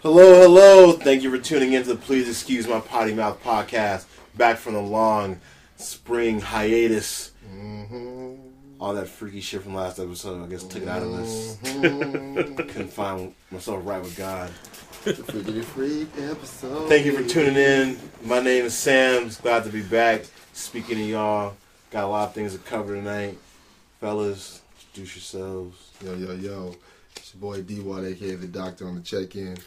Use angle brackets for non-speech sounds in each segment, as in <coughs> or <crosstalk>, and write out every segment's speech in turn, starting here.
Hello, hello. Thank you for tuning in to the Please Excuse My Potty Mouth podcast. Back from the long spring hiatus. Mm-hmm. All that freaky shit from last episode, I guess, took it out of us. Mm-hmm. <laughs> Couldn't find myself right with God. Freaky freak episode. Thank you for tuning in. My name is Sam. Glad to be back. Speaking to y'all. Got a lot of things to cover tonight. Fellas, introduce yourselves. Yo, yo, yo. It's your boy D Watt, aka the doctor on the check in.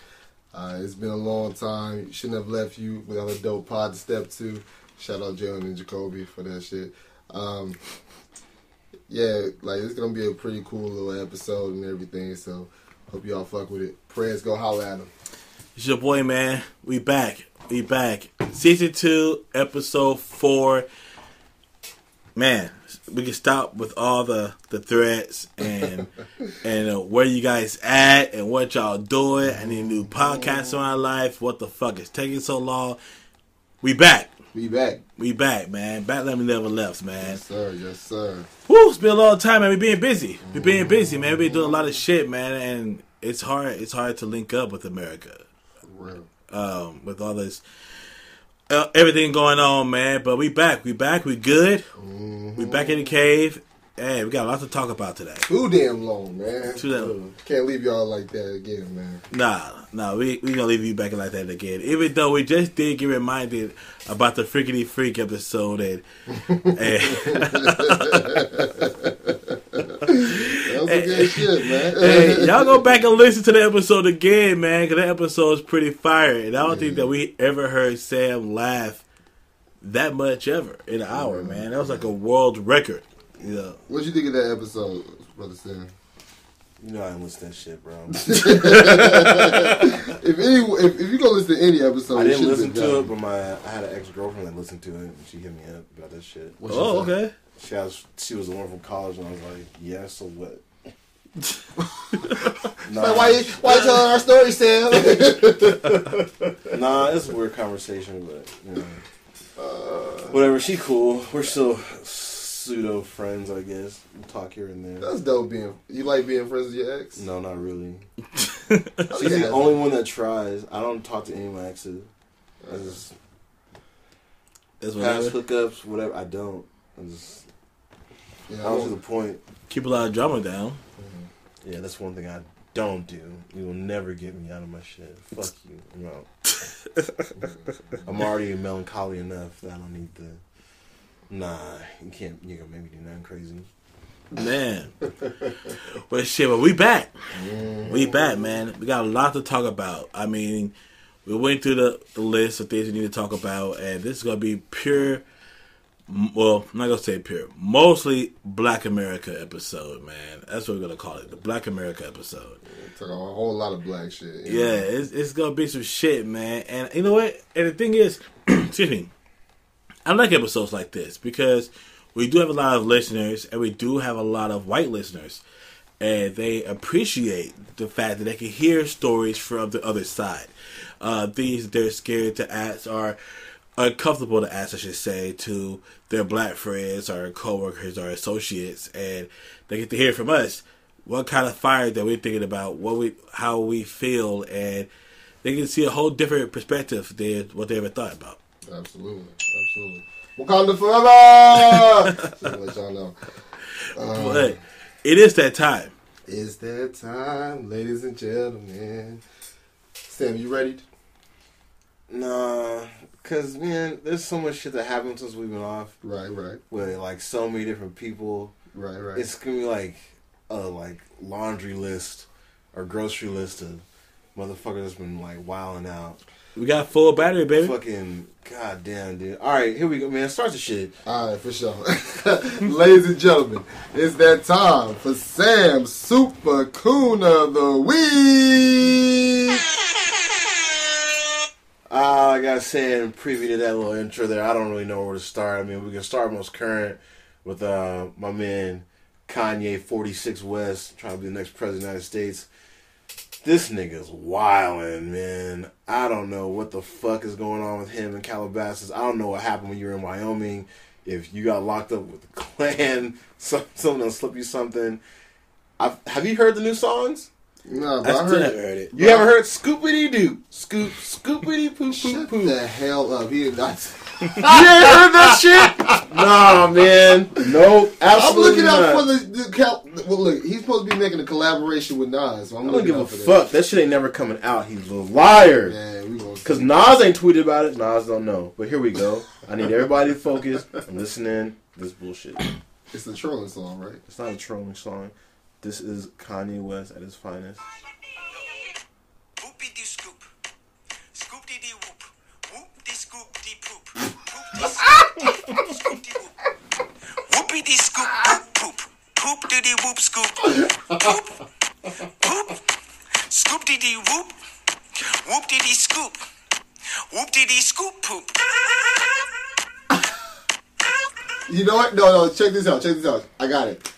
Uh, it's been a long time. Shouldn't have left you without a dope pod to step to. Shout out Jalen and Jacoby for that shit. Um, yeah, like it's gonna be a pretty cool little episode and everything. So hope y'all fuck with it. Prayers go holla at them. It's your boy, man. We back. We back. Season two, episode four. Man, we can stop with all the the threats and <laughs> and uh, where you guys at and what y'all doing. I need a new podcast in my life. What the fuck is taking so long? We back. We back. We back, man. Back let me never left, man. Yes, sir. Yes, sir. Woo, it's been a long time, man. We being busy. We being busy, man. We been doing a lot of shit, man, and it's hard. It's hard to link up with America um, with all this uh, everything going on, man. But we back, we back, we good. We back in the cave. Hey, we got a lot to talk about today. Too damn long, man. Too damn- Long. Can't leave y'all like that again, man. Nah, nah, we we gonna leave you back like that again. Even though we just did get reminded about the freakity freak episode and, and <laughs> <laughs> That was good shit, man. <laughs> hey, y'all go back and listen to the episode again, man, because that episode is pretty fire. And I don't think that we ever heard Sam laugh that much ever in an hour, man. That was like a world record. You know. What you think of that episode, brother Sam? You know I didn't listen to that shit, bro. <laughs> If any, if, if you go listen to any episode, I it didn't listen to done. it, but my I had an ex girlfriend that listened to it, and she hit me up about that shit. What Oh, say? okay. She was she was the one from college, and I was like, yeah, so what? <laughs> nah, Like, why you why you telling our story, Sam? <laughs> nah, it's a weird conversation, but you know, uh. whatever. She cool. We're still pseudo friends, I guess. We talk here and there. That's dope. Being you like being friends with your ex? No, not really. <laughs> She's yeah. the only one that tries. I don't talk to any of my exes. I uh. just That's past hookups, whatever. I don't. I just Yeah, I was to the point. keep a lot of drama down. Yeah, that's one thing I don't do. You will never get me out of my shit. Fuck you. I'm out. <laughs> I'm already melancholy enough that I don't need the. Nah, you can't. You can make me do nothing crazy. Man. but shit, but we back. We mm-hmm. back, man. We got a lot to talk about. I mean, we went through the, the list of things we need to talk about, and this is going to be pure, m- well, I'm not going to say pure, mostly Black America episode, man. That's what we're going to call it, the Black America episode. Talk a whole lot of black shit. Yeah, know? it's, it's going to be some shit, man. And you know what? And the thing is, <clears throat> excuse me, I like episodes like this because we do have a lot of listeners and we do have a lot of white listeners. And they appreciate the fact that they can hear stories from the other side. Uh, these they're scared to ask or uncomfortable to ask, I should say, to their black friends or coworkers or associates, and they get to hear from us what kind of fire that we're thinking about, what we, how we feel, and they can see a whole different perspective than what they ever thought about. Absolutely, absolutely. Wakanda forever. <laughs> Let y'all know. Uh, but it is that time. It's that time, ladies and gentlemen. Sam, you ready? Nah, cause man, there's so much shit that happened since we've been off Right, right, with like so many different people. right, right. It's gonna be like a like laundry list or grocery list of motherfuckers that's been like wilding out. We got full battery, baby. Fucking goddamn, dude. All right, here we go, man. Start the shit. All right, for sure. <laughs> Ladies and gentlemen, it's that time for Sam Super Coon of the Week. Uh, I gotta say, in preview to that little intro there, I don't really know where to start. I mean, we can start most current with uh, my man Kanye 46 West trying to be the next president of the United States. This nigga's wildin', man. I don't know what the fuck is going on with him in Calabasas. I don't know what happened when you were in Wyoming. If you got locked up with the <laughs> Klan, some, someone will slip you something. I've, have you heard the new songs? Nah, I but I, still heard never heard it. You haven't heard Scoopity Doo? Scoop, Scoopity Poop Poop Shut Poop. the hell up. He did not. <laughs> You ain't heard that shit? Nah, man. Nope. Absolutely. I'm Absolutely looking out for the, the cal- Well, look, he's supposed to be making a collaboration with Nas. So I'm I don't looking give a out for fuck. That shit ain't never coming out. He's a liar. That. We gonna. Cause Nas ain't tweeted about it. Nas don't know. But here we go. I need everybody to focus and listen in. This bullshit. it's the trolling song, right? It's not a trolling song. This is Kanye West at his finest. Whoopie dee scoop. Scoop dee dee whoop. Whoop dee scoop dee poop. Poop scoop. Scoop dee whoop. Whoopie dee scoop poop poop. Poop dee dee whoop scoop. Poop. Poop. Scoop dee dee whoop. Whoop dee dee scoop. Whoop dee dee scoop poop. You know what? No, no. Check this out. Check this out. I got it.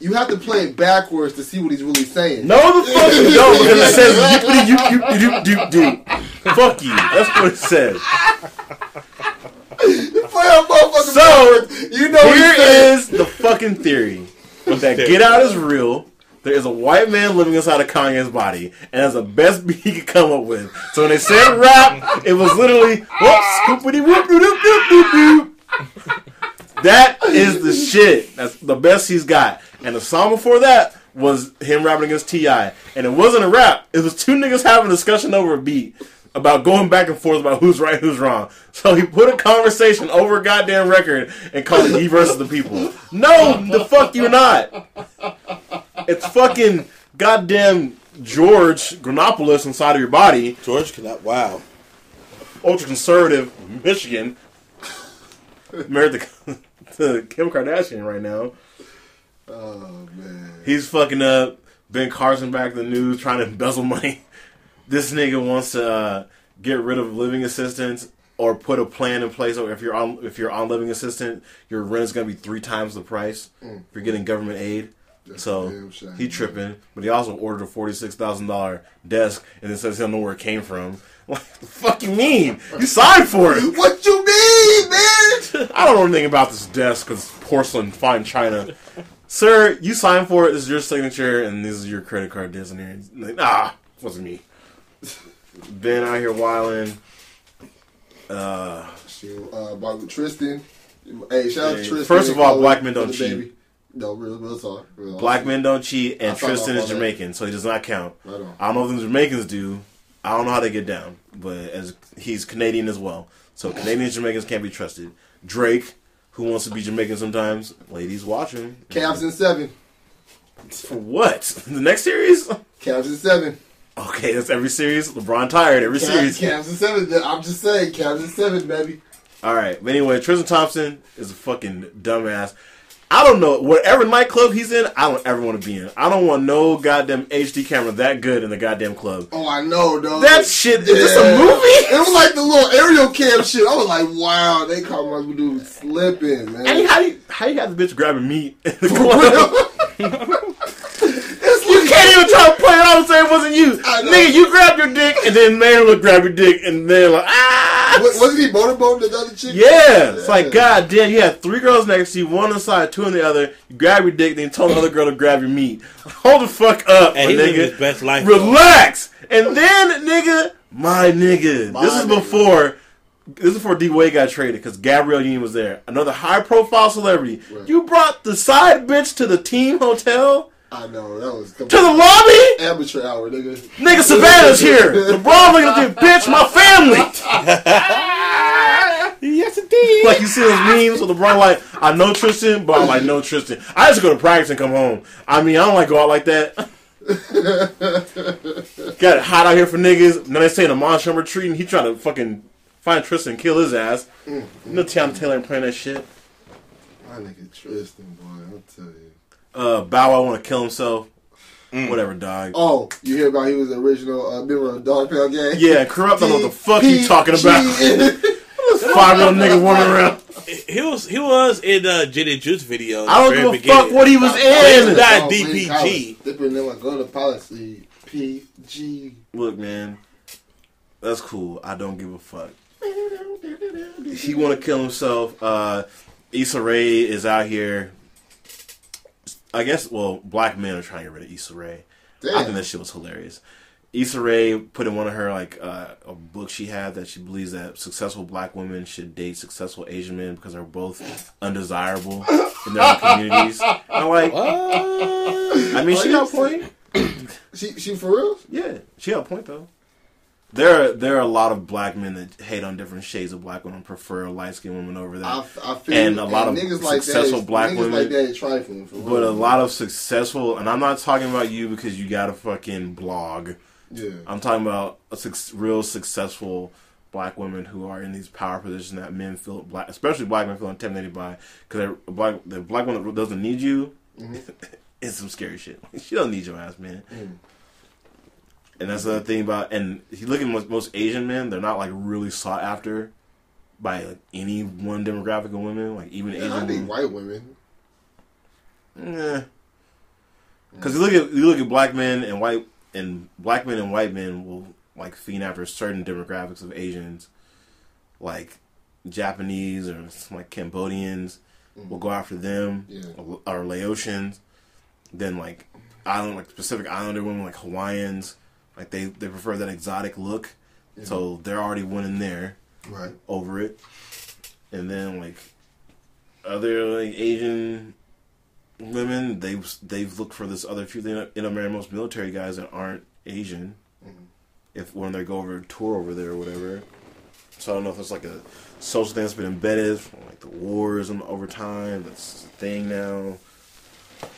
You have to play it backwards to see what he's really saying. No, the fuck you don't, because it <laughs> says yippity yoop yoop doop doop doop. Fuck you. That's what it says. Play a motherfucker So, backwards. You know what Here he's saying. is the fucking theory that Get Out is real. There is a white man living inside of Kanye's body, and that's the best beat he could come up with. So when they said rap, it was literally whoop scoopity whoop doop doop doop doop doop. That is the shit. That's the best he's got. And the song before that was him rapping against Ti, and it wasn't a rap. It was two niggas having a discussion over a beat about going back and forth about who's right, who's wrong. So he put a conversation over a goddamn record and called it "Ye versus the People." No, the fuck you're not. It's fucking goddamn George Granopoulos inside of your body, George cannot. Wow. ultra conservative Michigan, married to, <laughs> to Kim Kardashian right now. Oh man. He's fucking up. Ben Carson back in the news trying to embezzle money. <laughs> This nigga wants to uh, get rid of living assistance or put a plan in place. Or if you're on if you're on living assistant, your rent is gonna be three times the price if you're getting government aid. That's So shame, he tripping, but he also ordered a forty six thousand dollar desk, and it says he don't know where it came from. <laughs> Like the fuck you mean? You signed for it. <laughs> What you mean, man? I don't know anything about this desk because porcelain, fine china. Sir, you signed for it. This is your signature, and this is your credit card here. Like, nah, wasn't me. <laughs> Ben out here wilding. Uh, Shoot, uh, about with Tristan. Hey, shout out to Tristan. first of all, black men don't cheat. baby. No, real, real talk. Real black awesome. men don't cheat, and Tristan is all that. Jamaican, so he does not count. Right. I don't know if the Jamaicans do. I don't know how they get down, but as he's Canadian as well, so Canadians Jamaicans can't be trusted. Drake, who wants to be Jamaican sometimes, ladies watching. Cavs in seven. For what? The next series? Cavs in seven. Okay, that's every series. LeBron tired every Cavs, series. Cavs in seven. I'm just saying, Cavs in seven, baby. All right, but anyway, Tristan Thompson is a fucking dumbass. I don't know whatever nightclub he's in. I don't ever want to be in. I don't want no goddamn HD camera that good in the goddamn club. Oh, I know, dog. That shit is this a movie? It was like the little aerial cam shit. I was like, wow, they caught my dude slipping, man. And how you how you got the bitch grabbing meat in the club? It's You like- can't even try to play it off and say it wasn't you. Nigga, you grabbed your dick and then man would grab your dick and then like ah. Wa- Wasn't he motorboating the other chick? Yeah, it's like god damn. You had three girls next to you, one on the side, two on the other. You grab your dick, then you tell the other girl to grab your meat. Hold the fuck up, And my he nigga. his best life. though. Relax, and then nigga, my nigga. My this is nigga. before. This is before D Wade got traded because Gabrielle Union was there. Another high profile celebrity. Right. You brought the side bitch to the team hotel I know that was to the lobby. amateur hour, nigga. Nigga, Savannah's here. <laughs> LeBron looking at you, bitch, my family. <laughs> Yes, indeed. Like you see those memes with LeBron like, I know Tristan, but I'm like, no Tristan. I just go to practice and come home. I mean, I don't like go out like that. <laughs> Got it hot out here for niggas. And then they say the Monsham retreat and he trying to fucking find Tristan and kill his ass. Mm-hmm. You know Teyana Taylor ain't playing that shit. My nigga Tristan, boy, I'll tell you. Uh, Bow Wow want to kill himself. Whatever, dog. Oh, you hear about he was the original uh, member of the Dog Pound Gang? Yeah, corrupt. I don't know what the fuck you talking about. <laughs> Five year old nigga running around. He was he was in uh, Jenny Juice video. I don't the give a beginning. fuck what he was He's in. not Oh, DPG. Collins. Dipping them like go to policy. PG. Look, man, that's cool. I don't give a fuck. He want to kill himself. Uh, Issa Rae is out here. I guess. Well, black men are trying to get rid of Issa Rae. I think that shit was hilarious. Issa Rae put in one of her like uh, a book she had that she believes that successful black women should date successful Asian men because they're both undesirable in their own <laughs> communities. I'm like, I mean, she got a point. <clears throat> She she for real? Yeah, she got a point though. There, are, there are a lot of black men that hate on different shades of black women, prefer light skinned women over that. I, I feel And a lot of niggas like successful that, black niggas women- like that trifling But real. a lot of successful, and I'm not talking about you because you got a fucking blog. yeah. I'm talking about a suc real successful black women who are in these power positions that men feel black, especially black men feel intimidated by because black the black woman that doesn't need you. Mm-hmm. <laughs> it's some scary shit. <laughs> She don't need your ass, man. Mm. And that's the thing about, and if you look at most, most Asian men, they're not like really sought after by like any one demographic of women, like even Yeah, I Asian. think white women. Yeah. Because you look at you look at black men and white and black men and white men will like fiend after certain demographics of Asians, like Japanese or like Cambodians mm. will go after them, Yeah. or, or Laotians. Then like island like Pacific Islander women like Hawaiians, like they they prefer that exotic look, so they're already winning there Right. over it. And then like other like Asian women, they've they've looked for this other few thing in America. Most military guys that aren't Asian, mm-hmm. if when they go over a tour over there or whatever. So I don't know if it's like a social thing that's been embedded from like the wars and over time. That's a thing now.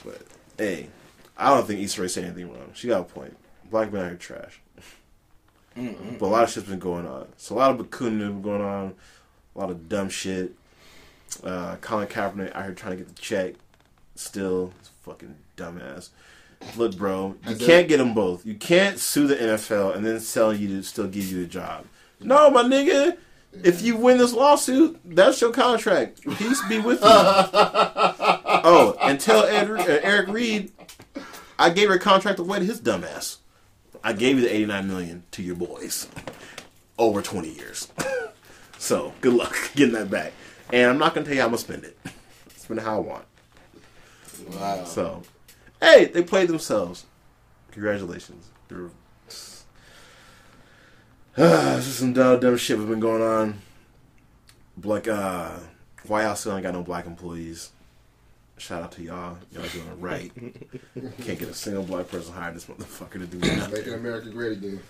But hey, I don't think Issa Rae said anything wrong. She got a point. Black men are trash. But a lot of shit's been going on. So a lot of has been going on. A lot of dumb shit. Uh, Colin Kaepernick out here trying to get the check. Still, fucking dumbass. Look, bro, you can't get them both. You can't sue the NFL and then sell you to still give you a job. No, my nigga. If you win this lawsuit, that's your contract. Peace be with you. <laughs> oh, and tell Ed, uh, Eric Reid, I gave her a contract to to his dumbass. I gave you the 89 million to your boys <laughs> over 20 years. <laughs> so good luck <laughs> getting that back. And I'm not gonna tell you how I'm gonna spend it. Spend it how I want. Wow. So, hey, they played themselves. Congratulations. You're... <sighs> this is some dumb, dumb shit that's been going on. Like, uh, White House still ain't got no black employees. Shout out to y'all. Y'all doing it right. <laughs> Can't get a single black person hired this motherfucker to do nothing. Making America great again.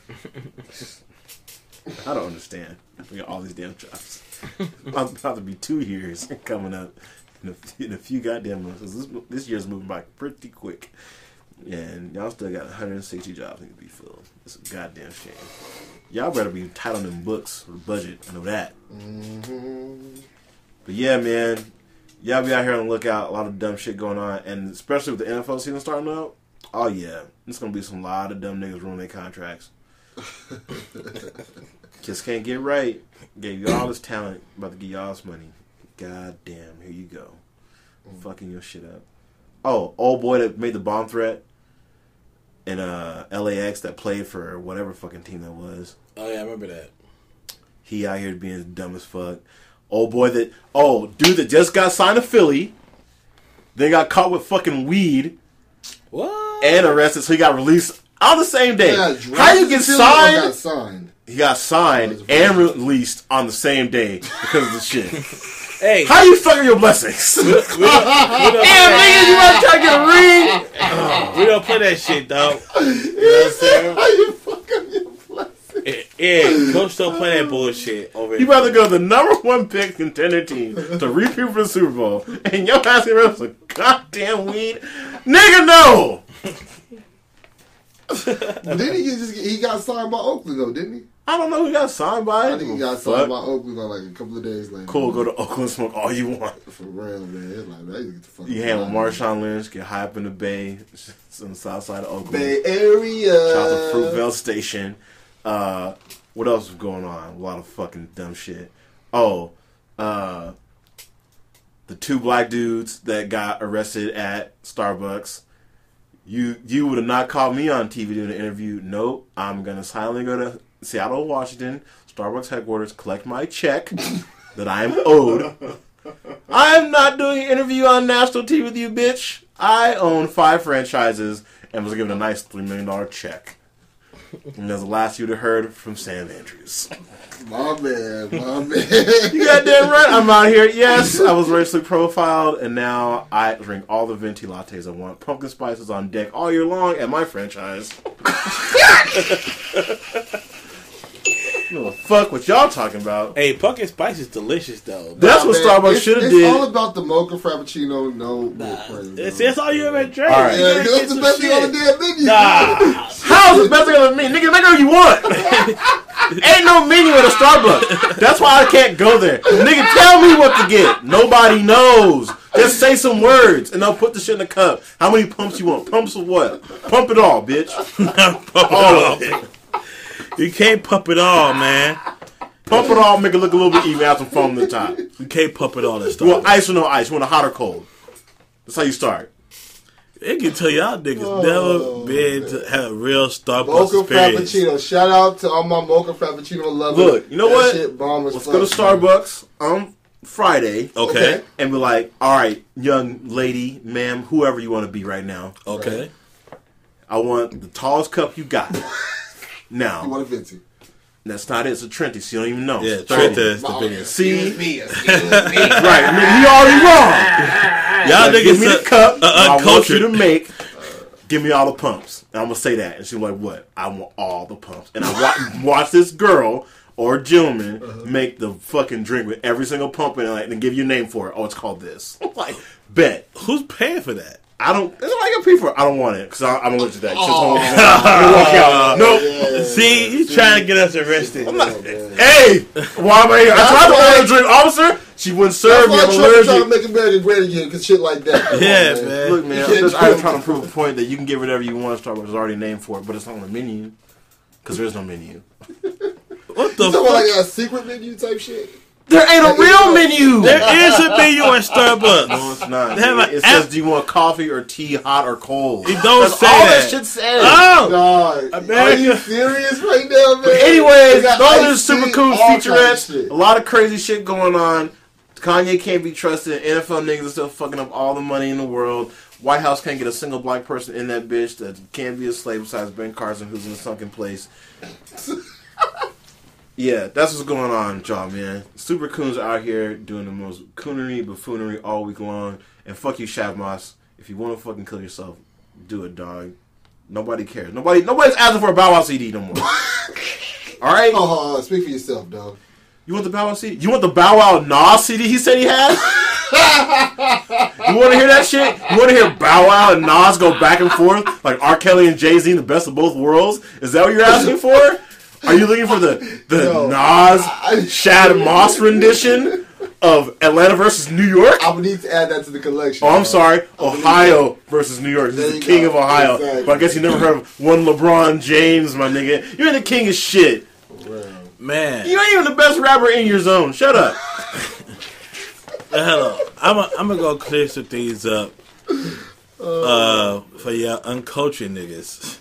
<laughs> I don't understand. We got all these damn jobs. <laughs> About, about to be two years coming up in a, in a few goddamn months. This, this year's moving by pretty quick. And y'all still got 160 jobs need to be filled. It's a goddamn shame. Y'all better be tight on them books for the budget. I know that. Mm-hmm. But yeah, man. Y'all be out here on the lookout. A lot of dumb shit going on. And especially with the NFL season starting up. Oh, yeah. It's to be some lot of dumb niggas ruining their contracts. <laughs> Just can't get right. Gave you all this talent, about to give y'all this money. God damn, here you go. Fucking your shit up. Oh, old boy that made the bomb threat in uh, LAX that played for whatever fucking team that was. Oh yeah, I remember that. He out here being dumb as fuck. Old boy that oh dude that just got signed to Philly, then got caught with fucking weed What? and arrested, so he got released on the same day. Yeah, How you get signed? Got signed. He got signed and released on the same day because of the shit. <laughs> hey, How you fucking your blessings? we don't, we don't, <laughs> Damn, nigga, you want to try to get a ring? we don't play that shit, dog. <laughs> You know what I'm saying? How you fucking your blessing? Yeah, coach don't still play that bullshit over You rather go the number one pick contender team to repeat for the Super Bowl, and your ass get rid of some goddamn weed? Nigga, no! <laughs> But then he get- just he got signed by Oakland though, didn't he? I don't know who got signed by. I think he got Fuck. signed by Oakland uh, like a couple of days later. Cool, go to Oakland, smoke all you want. For real, man. It's like, man, you get the fuck You out hang of with here. Marshawn Lynch, get high up in the Bay, on the south side of Oakland. Bay Area. Shout out to Fruitvale Station. Uh, what else was going on? A lot of fucking dumb shit. Oh, uh, the two black dudes that got arrested at Starbucks. You you would have not called me on TV doing an interview. Nope. I'm gonna silently go to Seattle, Washington, Starbucks headquarters, collect my check <laughs> that I am owed. I am not doing an interview on national TV with you, bitch. I own five franchises, and was given a nice $3 million check. And that's the last you'd have heard from Sam Andrews. My man, my <laughs> man. You goddamn right. I'm out here. Yes, I was racially profiled, and now I drink all the venti lattes I want. Pumpkin spice is on deck all year long at my franchise. <laughs> you know the fuck what y'all talking about? Hey, pumpkin spice is delicious though. That's what Man, Starbucks should have did. It's all about the mocha frappuccino, no milk cream. That's, bro. that's all you ever drank. All right. You Yeah, that's the some best thing on the shit. damn menu. Nah, <laughs> How's the best thing of me? Nigga, make what you want. <laughs> Ain't no menu at a Starbucks. That's why I can't go there. Nigga, tell me what to get. Nobody knows. Just say some words and they'll put the shit in the cup. How many pumps you want? Pumps of what? Pump it all, bitch. <laughs> pump All it of it. You can't pump it all, man. Pump it all, make it look a little bit even, add some foam to the top. You can't pump it all. That You want ice or no ice? You want a hot or cold? That's how you start. It can tell y'all niggas Oh, never been to have a real Starbucks Mocha experience. frappuccino. Shout out to all my mocha frappuccino lovers. Look, you know That what? Shit bomb Let's fuck, go to man. Starbucks on Friday Okay. and be like, all right, young lady, ma'am, whoever you want to be right now. Okay. I want the tallest cup you got. <laughs> You now, want a venti? that's not it. It's a Trenta, so you don't even know. Yeah, So- Trent is the My- biggest. See, me, excuse me. right? I mean, he already wrong. Y'all Now, give me niggas the cup. uh, I want you to make. Give me all the pumps. And I'm gonna say that, and she's like, "What? I want all the pumps." And I wa- <laughs> watch this girl or gentleman Uh-huh. make the fucking drink with every single pump in it, and give you a name for it. Oh, it's called this. I'm <laughs> like, bet. Who's paying for that? I don't. It's like a people. I don't want it because I'm allergic to that. Just Oh. <laughs> walk out. <laughs> Nope. Yeah. See, you trying to get us arrested. Yeah, man. Hey, why am I here? I tried to why- order a drink, officer. She wouldn't That's serve me. why I'm Trump trying to allergic. make America great again, because shit like that. Come on, Yeah, man. Look, man, I'm just I'm trying to prove a point that you can get whatever you want. Starbucks is already named for it, but it's not on the menu because there's no menu. What the You talking fuck? like a secret menu type shit? There ain't a real menu. There is a menu at Starbucks. No, it's not. They have It, it says, "Do you want coffee or tea, hot or cold?" It don't That's say all that. that shit says. Oh, oh! Dog, are you serious right now, man? But anyways, They got those are super cool all kinds of featurettes. A lot of crazy shit going on. Kanye can't be trusted. NFL niggas are still fucking up all the money in the world. White House can't get a single black person in that bitch that can't be a slave besides Ben Carson, who's in a sunken place. <laughs> yeah, that's what's going on, y'all, man. Super coons are out here doing the most coonery, buffoonery all week long. And fuck you, Shad Moss. If you want to fucking kill yourself, do it, dog. Nobody cares. Nobody, nobody's asking for a Bow Wow CD no more. <laughs> all right. Oh, oh, oh, speak for yourself, dog. You want the Bow Wow CD? You want the Bow Wow Nas CD he said he had? <laughs> you want to hear that shit? You want to hear Bow Wow and Nas go back and forth like R. Kelly and Jay Z, the best of both worlds? Is that what you're asking for? Are you looking for the the No. Nas Shad Moss rendition of Atlanta versus New York? I would need to add that to the collection. Oh, I'm dog. sorry, believe Ohio versus New York. There He's the king go. of Ohio. Exactly. But I guess you never heard of one LeBron James, my nigga. You ain't the king of shit. Man. You ain't even the best rapper in your zone. Shut up. <laughs> Hello. I'm a, I'm gonna go clear some things up. Uh, for y'all uncultured niggas.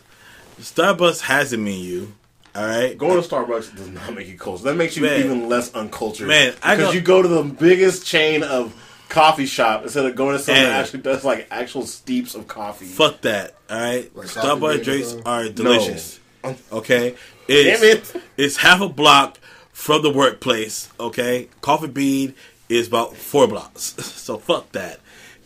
Starbucks has a menu. All right. Going to Starbucks does not make you cultured. That makes you Man. even less uncultured. Man, I because go- you go to the biggest chain of coffee shop instead of going to someone that actually does like actual steeps of coffee. Fuck that. All right. Like coffee Starbucks drinks are delicious. No. Okay. <laughs> It's, Damn it. It's half a block from the workplace. Okay. Coffee Bean is about four blocks. <laughs> so fuck that.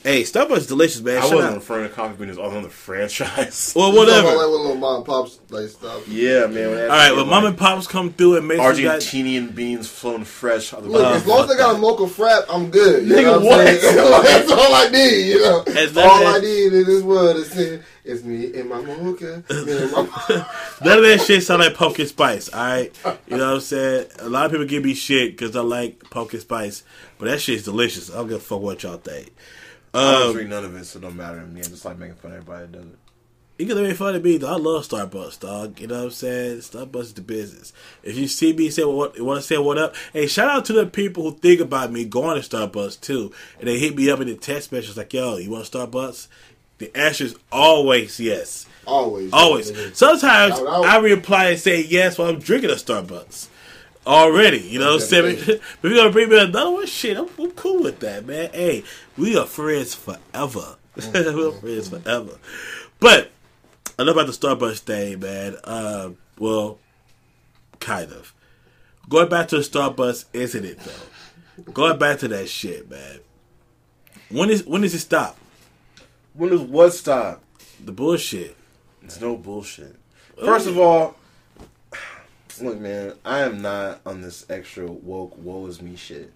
Hey, Starbucks is delicious, man. I Shout wasn't out- referring to coffee bean as other than the <laughs> franchise. Well, You talking about, whatever. like when little mom and pops like stuff. yeah, man. All right. When mom and pops come through and make sure you got Argentinian beans flown fresh. out the Look, bottom. as long as they got a mocha frap, I'm good. You Nigga, know what? I'm saying? <laughs> what? That's all I need. You know, And all then- I need in this world is me, is me and my mocha. Me <laughs> None of that shit sound like pumpkin spice, alright? You know what I'm saying? A lot of people give me shit because I like pumpkin spice, but that shit's delicious. I don't give a fuck what y'all think. I don't Um, drink none of it, so it don't matter to me. I just like making fun of everybody that does it. you can make fun of me, though. I love Starbucks, dog. You know what I'm saying? Starbucks is the business. If you see me say what, you want to say what up, hey, shout out to the people who think about me going to Starbucks too, and they hit me up in the text messages like, "Yo, you want Starbucks?" The answer is always yes. always, Always. nigga. Sometimes Shout out. I reply and say yes while I'm drinking a Starbucks. Already, you know what I'm saying? <laughs> If you're gonna bring me another one, shit, I'm, I'm cool with that, man. Hey, we are friends forever. <laughs> Mm-hmm. We're friends forever. But enough about the Starbucks thing, man. Uh, well, kind of. Going back to the Starbucks incident, though. Going back to that shit, man. When is when does it stop? When does what stop? The bullshit. It's no bullshit. First of all, look, man, I am not on this extra woke woe is me shit.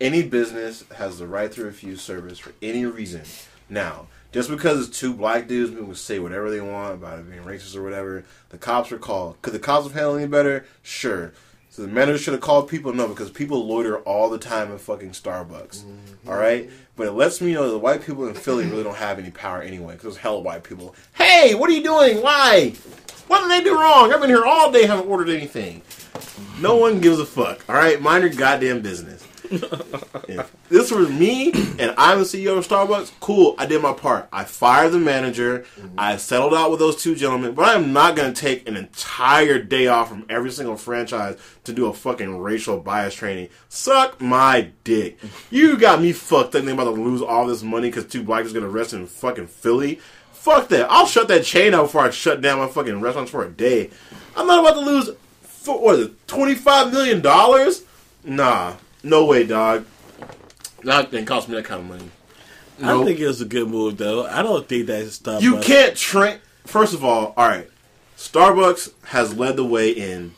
Any business has the right to refuse service for any reason. Now, just because it's two black dudes, people can say whatever they want about it being racist or whatever. The cops are called. Could the cops have handled any better? Sure. So the manager should have called people. No, because people loiter all the time in fucking Starbucks. Mm-hmm. All right, but it lets me know that the white people in Philly really don't have any power anyway. Because there's hella white people. Hey, what are you doing? Why? What did they do wrong? I've been here all day, haven't ordered anything. No one gives a fuck. All right, mind your goddamn business. <laughs> if this was me and I'm the CEO of Starbucks, cool. I did my part. I fired the manager. Mm-hmm. I settled out with those two gentlemen. But I'm not going to take an entire day off from every single franchise to do a fucking racial bias training. Suck my dick. <laughs> You got me fucked up. Thinking about to lose all this money because two get arrested in fucking Philly. Fuck that. I'll shut that chain out before I shut down my fucking restaurants for a day. I'm not about to lose, for, what is it, $25 million? Nah. No way, dog. That didn't cost me that kind of money. I think it was a good move, though. I don't think that's stuff. You can't train. First of all, all right. Starbucks has led the way in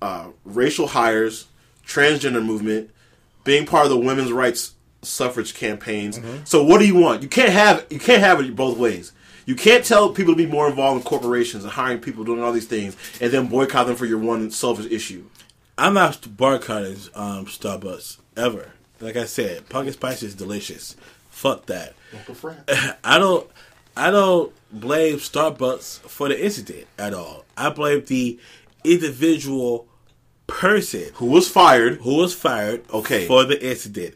uh, racial hires, transgender movement, being part of the women's rights suffrage campaigns. So what do you want? You can't have you can't have it both ways. You can't tell people to be more involved in corporations and hiring people doing all these things, and then boycott them for your one selfish issue. I'm not boycotting um, Starbucks ever. Like I said, pumpkin spice is delicious. Fuck that. <laughs> I don't. I don't blame Starbucks for the incident at all. I blame the individual person Who was fired? who was fired Okay. for the incident.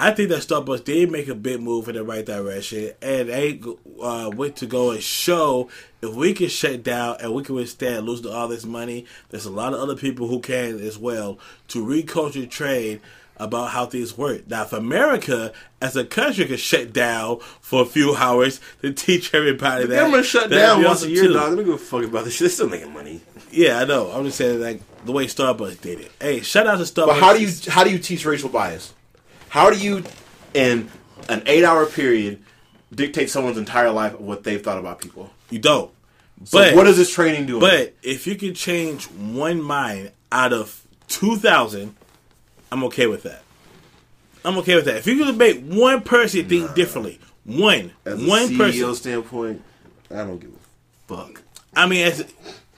I think that Starbucks did make a big move in the right direction, and they uh, went to go and show if we can shut down and we can withstand losing all this money. There's a lot of other people who can as well to reculture trade about how things work. Now, if America as a country can shut down for a few hours to teach everybody The that government shut that'd down once a year, too. dog. They don't give a fuck about this shit. They're still making money. Yeah, I know. I'm just saying like the way Starbucks did it. Hey, shout out to Starbucks. But how do you how do you teach racial bias? How do you, in an eight hour period, dictate someone's entire life of what they've thought about people? You don't. So but what is this training doing? But if you can change one mind out of two thousand, I'm okay with that. I'm okay with that. If you can make one person think differently, one, as a one CEO person. standpoint, I don't give a fuck. I mean, as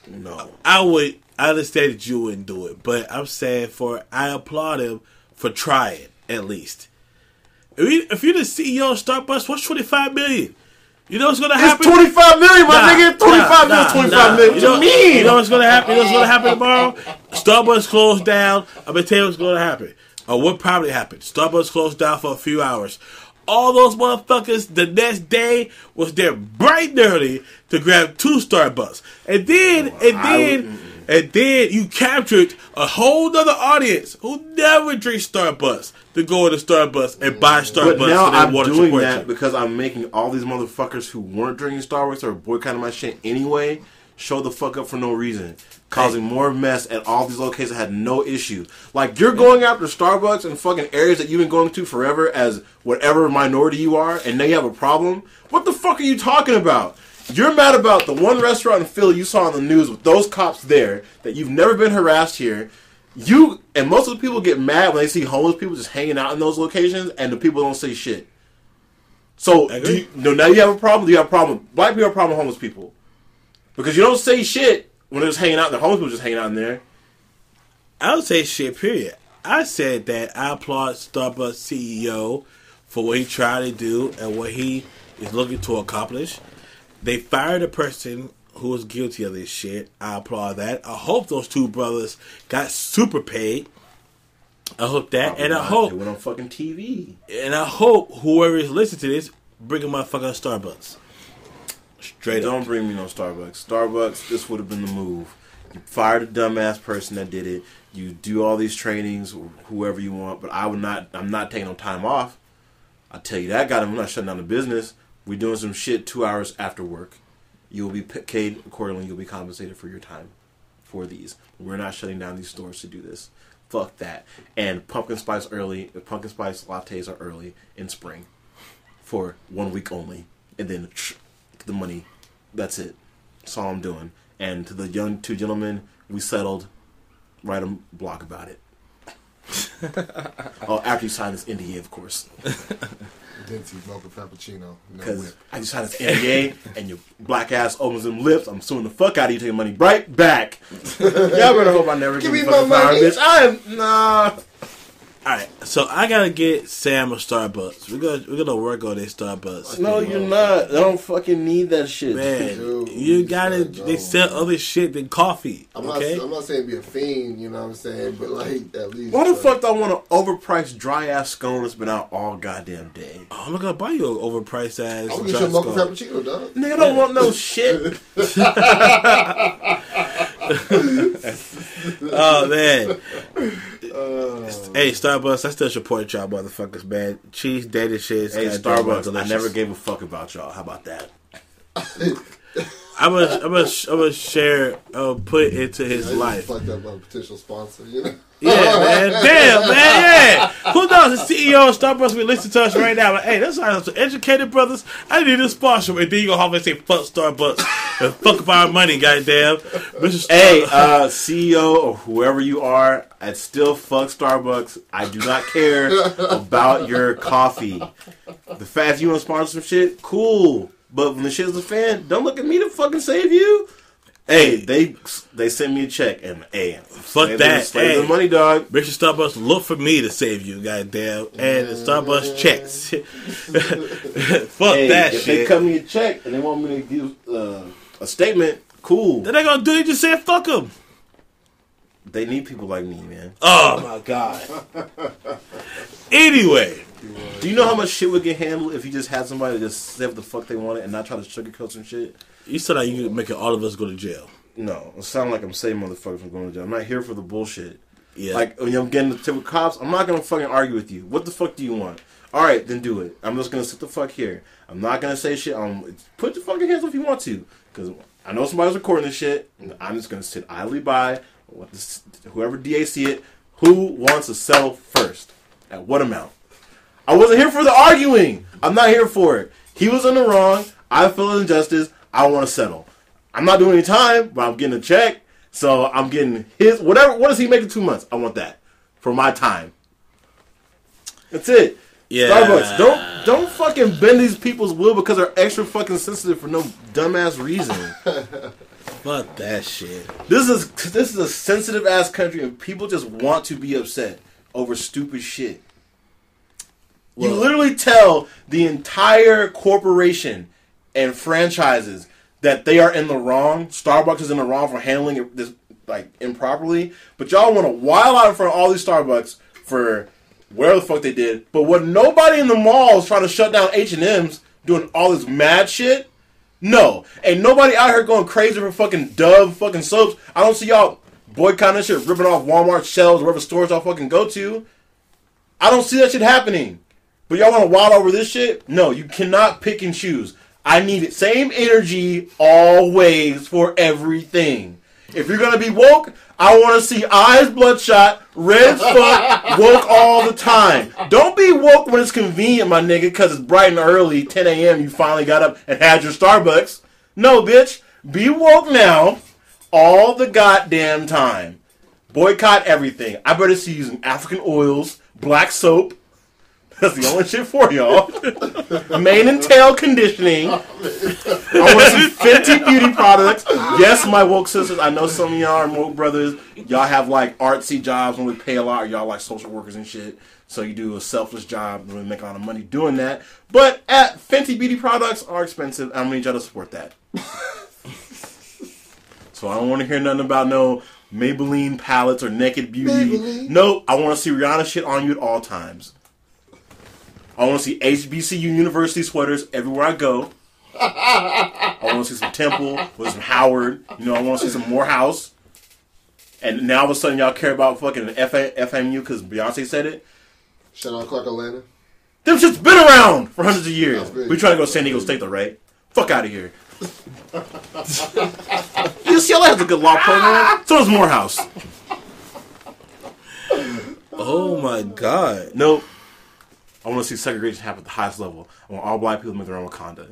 No. I would, I understand that you wouldn't do it, but I'm saying for I applaud him for trying at least. If, you, if you're the CEO of Starbucks, what's 25 million? You know what's gonna happen? It's happen? twenty five million, my Nah, nigga. Twenty five nah, million, twenty nah, five million. What You know, you mean? You know what's gonna happen? You know what's gonna happen tomorrow? Starbucks closed down. I'm gonna tell you what's gonna happen. Or what probably happened. Starbucks closed down for a few hours. All those motherfuckers the next day was there bright and early to grab two Starbucks. And then and I then and then you captured a whole nother audience who never drink Starbucks to go to Starbucks and buy Starbucks But now I'm doing that because I'm making all these motherfuckers who weren't drinking Starbucks or boycotting my shit anyway show the fuck up for no reason, causing more mess at all these locations that had no issue. Like you're going after Starbucks in fucking areas that you've been going to forever as whatever minority you are, and now you have a problem. What the fuck are you talking about? You're mad about the one restaurant in Philly you saw on the news with those cops there that you've never been harassed here. You and most of the people get mad when they see homeless people just hanging out in those locations, and the people don't say shit. So, do you, no, now you have a problem. Do you have a problem? Black people have a problem with homeless people because you don't say shit when they're just hanging out. The homeless people just hanging out in there. I would say shit, period. I said that I applaud Starbucks CEO for what he tried to do and what he is looking to accomplish. They fired a person who was guilty of this shit. I applaud that. I hope those two brothers got super paid. I hope that, and I They hope, went on fucking TV. and I hope whoever is listening to this bring a motherfucker Starbucks. Straight Don't up. bring me no Starbucks. Starbucks, this would have been the move. You fire the dumbass person that did it. You do all these trainings, whoever you want. But I would not. I'm not taking no time off. I tell you that, God, I'm not shutting down the business. We're doing some shit two hours after work. You will be paid accordingly. You'll be compensated for your time for these. We're not shutting down these stores to do this. Fuck that. And pumpkin spice early, pumpkin spice lattes are early in spring for one week only, and then the money. That's it. That's all I'm doing. And to the young two gentlemen, we settled. Write a blog about it. <laughs> oh, after you sign this NDA, of course, Venti mocha frappuccino. No whip. I just signed this NDA, and your black ass opens them lips. I'm suing the fuck out of you, taking money right back. <laughs> Y'all better hope I never Give give, me you fucking my money. bitch. I am nah. All right, so I gotta get Sam a Starbucks. We're gonna we're gonna work on this Starbucks. No, you're not. I don't fucking need that shit. man. Dude, you you gotta. gotta go, They sell other shit than coffee. I'm okay. not. I'm not saying be a fiend. You know what I'm saying, but like at least. Why the fuck do I want an overpriced dry ass scone that's been out all goddamn day? Oh, I'm not gonna buy you an overpriced ass. I'm gonna get you a mocha skull. frappuccino, dog. Nigga, I don't want no <laughs> shit. <laughs> Oh man. Uh, Hey, Starbucks, I still support y'all motherfuckers, man. Cheese, data shit. Hey, Starbucks, I never gave a fuck about y'all. How about that? <laughs> I'm gonna, I'm gonna, I'm gonna share, uh, put into his just life. fucked up a potential sponsor. You know. Yeah, <laughs> man. Damn, man. Yeah. Who knows? The CEO of Starbucks will listen to us right now. But hey, that's how some educated brothers. I need a sponsor. And then you gonna have to say fuck Starbucks and fuck up our money, goddamn. Mr. Star- Hey, uh, CEO or whoever you are, I'd still fuck Starbucks. I do not care about your coffee. The fact you want to sponsor some shit, cool. But when the shit's a fan, don't look at me to fucking save you. Hey, they they sent me a check and hey, Fuck that. The, slave Hey. the money, dog. Mr. Starbucks, look for me to save you, goddamn. And the Starbucks checks. <laughs> fuck Hey, that if they shit. cut me a check and they want me to give uh, a statement, cool. Then they gonna do it. Just say fuck them. They need people like me, man. Oh my god. <laughs> anyway, Do you know how much shit would get handled if you just had somebody just say what the fuck they wanted and not try to sugarcoat some shit? you said that you making all of us go to jail. No, it sounds like I'm saving motherfuckers from going to jail. I'm not here for the bullshit. Yeah. Like when I'm getting the tip with cops, I'm not gonna fucking argue with you. What the fuck do you want? All right, then do it. I'm just gonna sit the fuck here. I'm not gonna say shit. Um, put your fucking hands up if you want to, because I know somebody's recording this shit. And I'm just gonna sit idly by. Let this, whoever DA see it, who wants to sell first? At what amount? I wasn't here for the arguing. I'm not here for it. He was in the wrong. I feel injustice. I want to settle. I'm not doing any time, but I'm getting a check. So I'm getting his whatever. What does he make in two months? I want that for my time. That's it. Yeah. Starbucks, don't don't fucking bend these people's will because they're extra fucking sensitive for no dumbass reason. <laughs> Fuck that shit. this is this is a sensitive ass country, and people just want to be upset over stupid shit. You Well- literally tell the entire corporation and franchises that they are in the wrong. Starbucks is in the wrong for handling it this like improperly. But y'all want to wild out in front of all these Starbucks for whatever the fuck they did. But when nobody in the malls trying to shut down H and M's doing all this mad shit, no, ain't nobody out here going crazy for fucking Dove fucking soaps. I don't see y'all boycotting shit, ripping off Walmart shelves, wherever stores y'all fucking go to. I don't see that shit happening. But y'all want to wild over this shit? No, you cannot pick and choose. I need it. Same energy always for everything. If you're gonna be woke, I want to see eyes bloodshot, red <laughs> fuck, woke all the time. Don't be woke when it's convenient, my nigga, because it's bright and early, 10 a.m. You finally got up and had your Starbucks. No, bitch. Be woke now, all the goddamn time. Boycott everything. I better see you using African oils, black soap. That's the only shit for y'all. Mane and tail conditioning. I want see Fenty beauty products. Yes, my woke sisters. I know some of y'all are woke brothers. Y'all have like artsy jobs when we pay a lot, or y'all like social workers and shit. So you do a selfless job and we make a lot of money doing that. But at Fenty beauty products are expensive. I'm gonna need y'all to support that. <laughs> So I don't want to hear nothing about no Maybelline palettes or Naked Beauty. Maybelline. No, I want to see Rihanna shit on you at all times. I want to see HBCU University sweaters everywhere I go. I want to see some Temple with some Howard. You know, I want to see some Morehouse. And now all of a sudden y'all care about fucking FA- FAMU because Beyonce said it. Shout out Clark Atlanta. Them shit's been around for hundreds of years. We trying to go to San Diego State though, right? Fuck out of here. <laughs> UCLA has a good law program. So does Morehouse. Oh my god. Nope. I want to see segregation happen at the highest level. I want all black people to make their own Wakanda.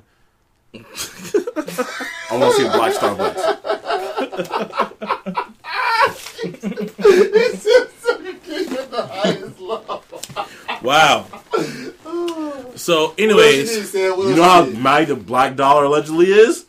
I want to see a black Starbucks. Wow. So, What else you need, anyways, Sam? What You else know how mighty the black dollar allegedly is?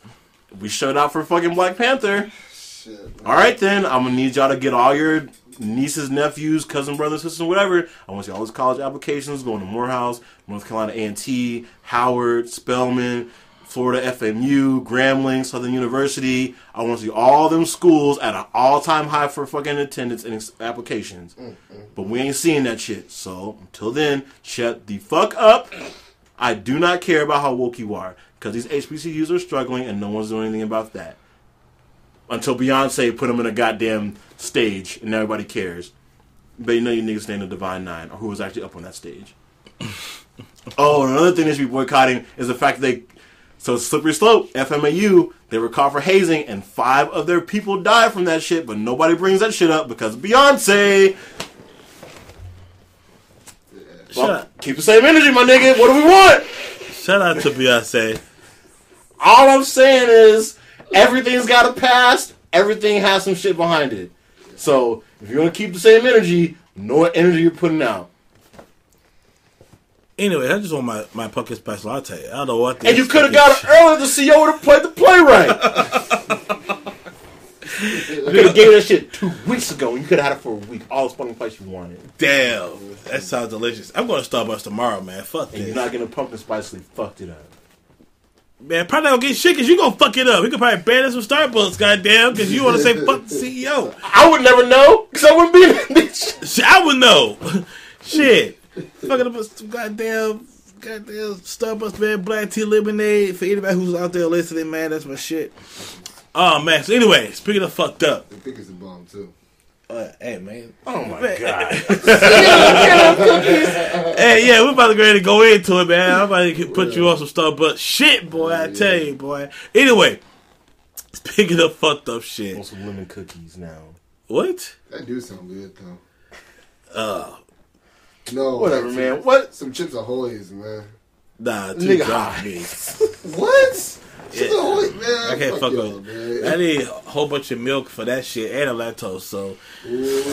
We showed out for fucking Black Panther. Shit. All right, then I'm gonna need y'all to get all your nieces, nephews, cousin, brothers, sisters, whatever. I want to see all those college applications going to Morehouse, North Carolina A&T, Howard, Spelman, Florida FMU, Grambling, Southern University. I want to see all them schools at an all-time high for fucking attendance and ex- applications. Mm, mm. But we ain't seeing that shit. So until then, shut the fuck up. I do not care about how woke you are because these HBCUs are struggling and no one's doing anything about that until Beyonce put him in a goddamn stage and everybody cares. But you know you niggas stand the Divine Nine or who was actually up on that stage. <laughs> oh, and another thing they should be boycotting is the fact that they so slippery slope, FAMU, they were caught for hazing and five of their people died from that shit, but nobody brings that shit up because Beyonce. shut, Well, keep the same energy, my nigga. What do we want? shout out to Beyonce. All I'm saying is everything's got a past. Everything has some shit behind it. So if you're gonna keep the same energy, know what energy you're putting out. Anyway, I just want my, my pumpkin spice latte. I don't know what. And you could have got it earlier. The CEO would have played the playwright. <laughs> you could have gave that shit two weeks ago. You could have had it for a week. All the fucking place you wanted. Damn, that sounds delicious. I'm going to Starbucks tomorrow, man. Fuck And this. you're not getting pumpkin spice. You fucked it up. Man, probably not gonna get shit because you gonna fuck it up. We could probably ban us from Starbucks, goddamn, because you want to say fuck the CEO. I would never know because I wouldn't be in this. shit. Shit, I would know. <laughs> shit, fucking up some goddamn, goddamn Starbucks, man. Black tea lemonade for anybody who's out there listening, man. That's my shit. Oh man. So anyway, speaking of fucked up, The pick is a bomb too. Uh, hey man, Oh my god. <laughs> Hey, yeah, we're about to go ahead and go into it, man. I'm about to put you on some stuff, but shit, boy, I tell you, boy. Anyway, speaking of fucked up want shit, some lemon cookies now. what? That do sound good though. Uh, No, Whatever, man. What? Some chips ahoy's, man. nah, too Nigga dry me. <laughs> What? <laughs> Chips Yeah. Ahoy, man. I can't fuck y'all, with. man. I need a whole bunch of milk for that shit and a lactose, so Ooh,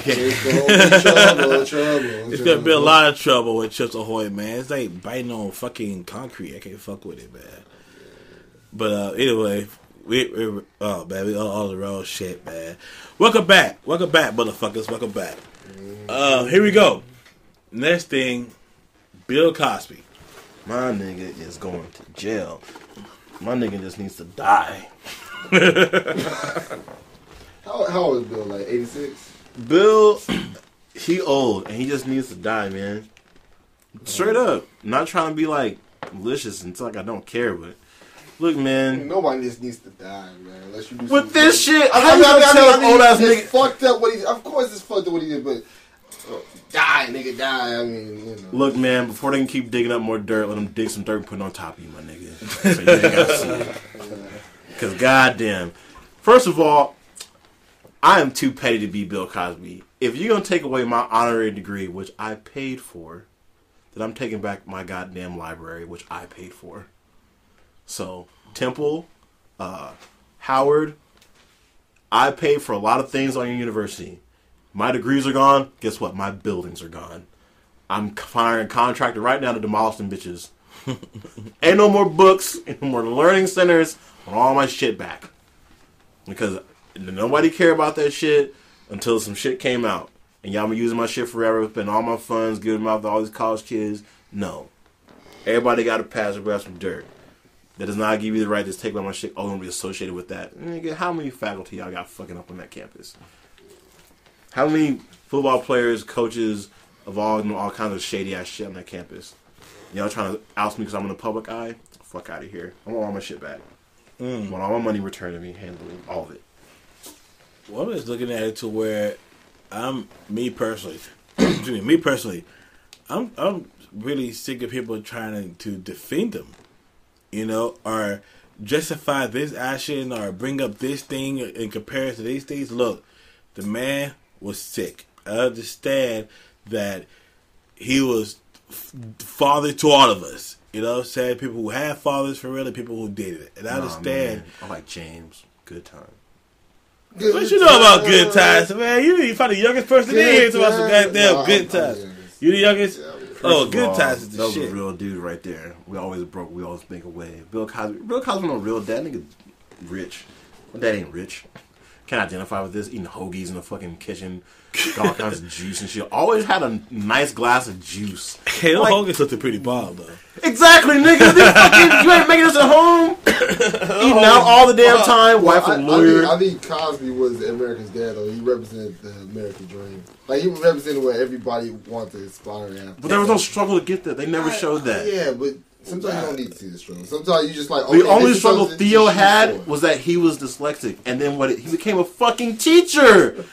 can't- it's gonna be trouble, <laughs> trouble. it's gonna be a lot of trouble with Chips Ahoy, man. It's like biting on fucking concrete. I can't fuck with it, man. But uh, anyway, we, we oh man, we all, all the wrong shit, man. Welcome back, welcome back, motherfuckers. Welcome back. Uh, here we go. Next thing, Bill Cosby. My nigga is going to jail. My nigga just needs to die. <laughs> How, how old is Bill? Like 86? Bill, he old and he just needs to die, man. Straight up. Not trying to be like malicious and like I don't care, but look, man. Nobody just needs to die, man. Unless you do With this shit, I how mean, you I mean, gonna I tell mean, an I mean, old ass nigga? fucked up what he. Of course, it's fucked up what he did, but uh, die, nigga, die. I mean, you know. Look, man. Before they can keep digging up more dirt, let them dig some dirt and put it on top of you, my nigga. So you ain't gotta <laughs> see it. Cause goddamn, first of all, I am too petty to be Bill Cosby. If you're gonna take away my honorary degree, which I paid for, then I'm taking back my goddamn library, which I paid for. So Temple, uh, Howard, I paid for a lot of things on your university. My degrees are gone. Guess what? My buildings are gone. I'm firing a contractor right now to demolish them bitches. Ain't no more books, <laughs> no more learning centers. All my shit back. Because nobody care about that shit until some shit came out. And y'all been using my shit forever, spend all my funds, giving them out to all these college kids. No. Everybody got to pass or grab some dirt. That does not give you the right to take away my shit. Oh, and be associated with that. Nigga, how many faculty y'all got fucking up on that campus? How many football players, coaches of all all kinds of shady ass shit on that campus? Y'all trying to oust me because I'm in the public eye? Fuck out of here. I want all my shit back. I want all my money returned to me, handling all of it. Well, I'm just looking at it to where I'm me personally. <clears throat> excuse me, me personally, I'm I'm really sick of people trying to, defend them, you know, or justify this action or bring up this thing in comparison to these things. Look, the man was sick. I understand that he was father to all of us. You know what I'm saying? People who had fathers for real and people who did it. And I Nah, understand. man. I like James. Good time. Good What you know about good times, man? You you probably the youngest person in here talking about some goddamn Nah, good I'm- I'm times. You the youngest? Yeah, Oh, good all, times is the That was shit. a real dude right there. We always broke. We always make a way. Bill Cosby. Bill Cosby, no real dad. Nigga, rich. My dad ain't rich. Can't identify with this. Eating hoagies in the fucking kitchen. Got all kinds of <laughs> juice and shit. Always had a nice glass of juice. Hey, those Like- Hogan's looked pretty bomb though. Exactly, nigga. This <laughs> fucking, you ain't making this at home. <coughs> Eating out all the damn time. Well, Wife I, a I lawyer. think, I think Cosby was America's dad, though. He represented the American dream. Like, he represented what everybody wanted to aspire after. but there was no struggle to get there. They never I- showed that. Yeah, but sometimes you don't need to see the struggle. Sometimes you just like, The only struggle Theo had for. was that he was dyslexic, and then what? He became a fucking teacher.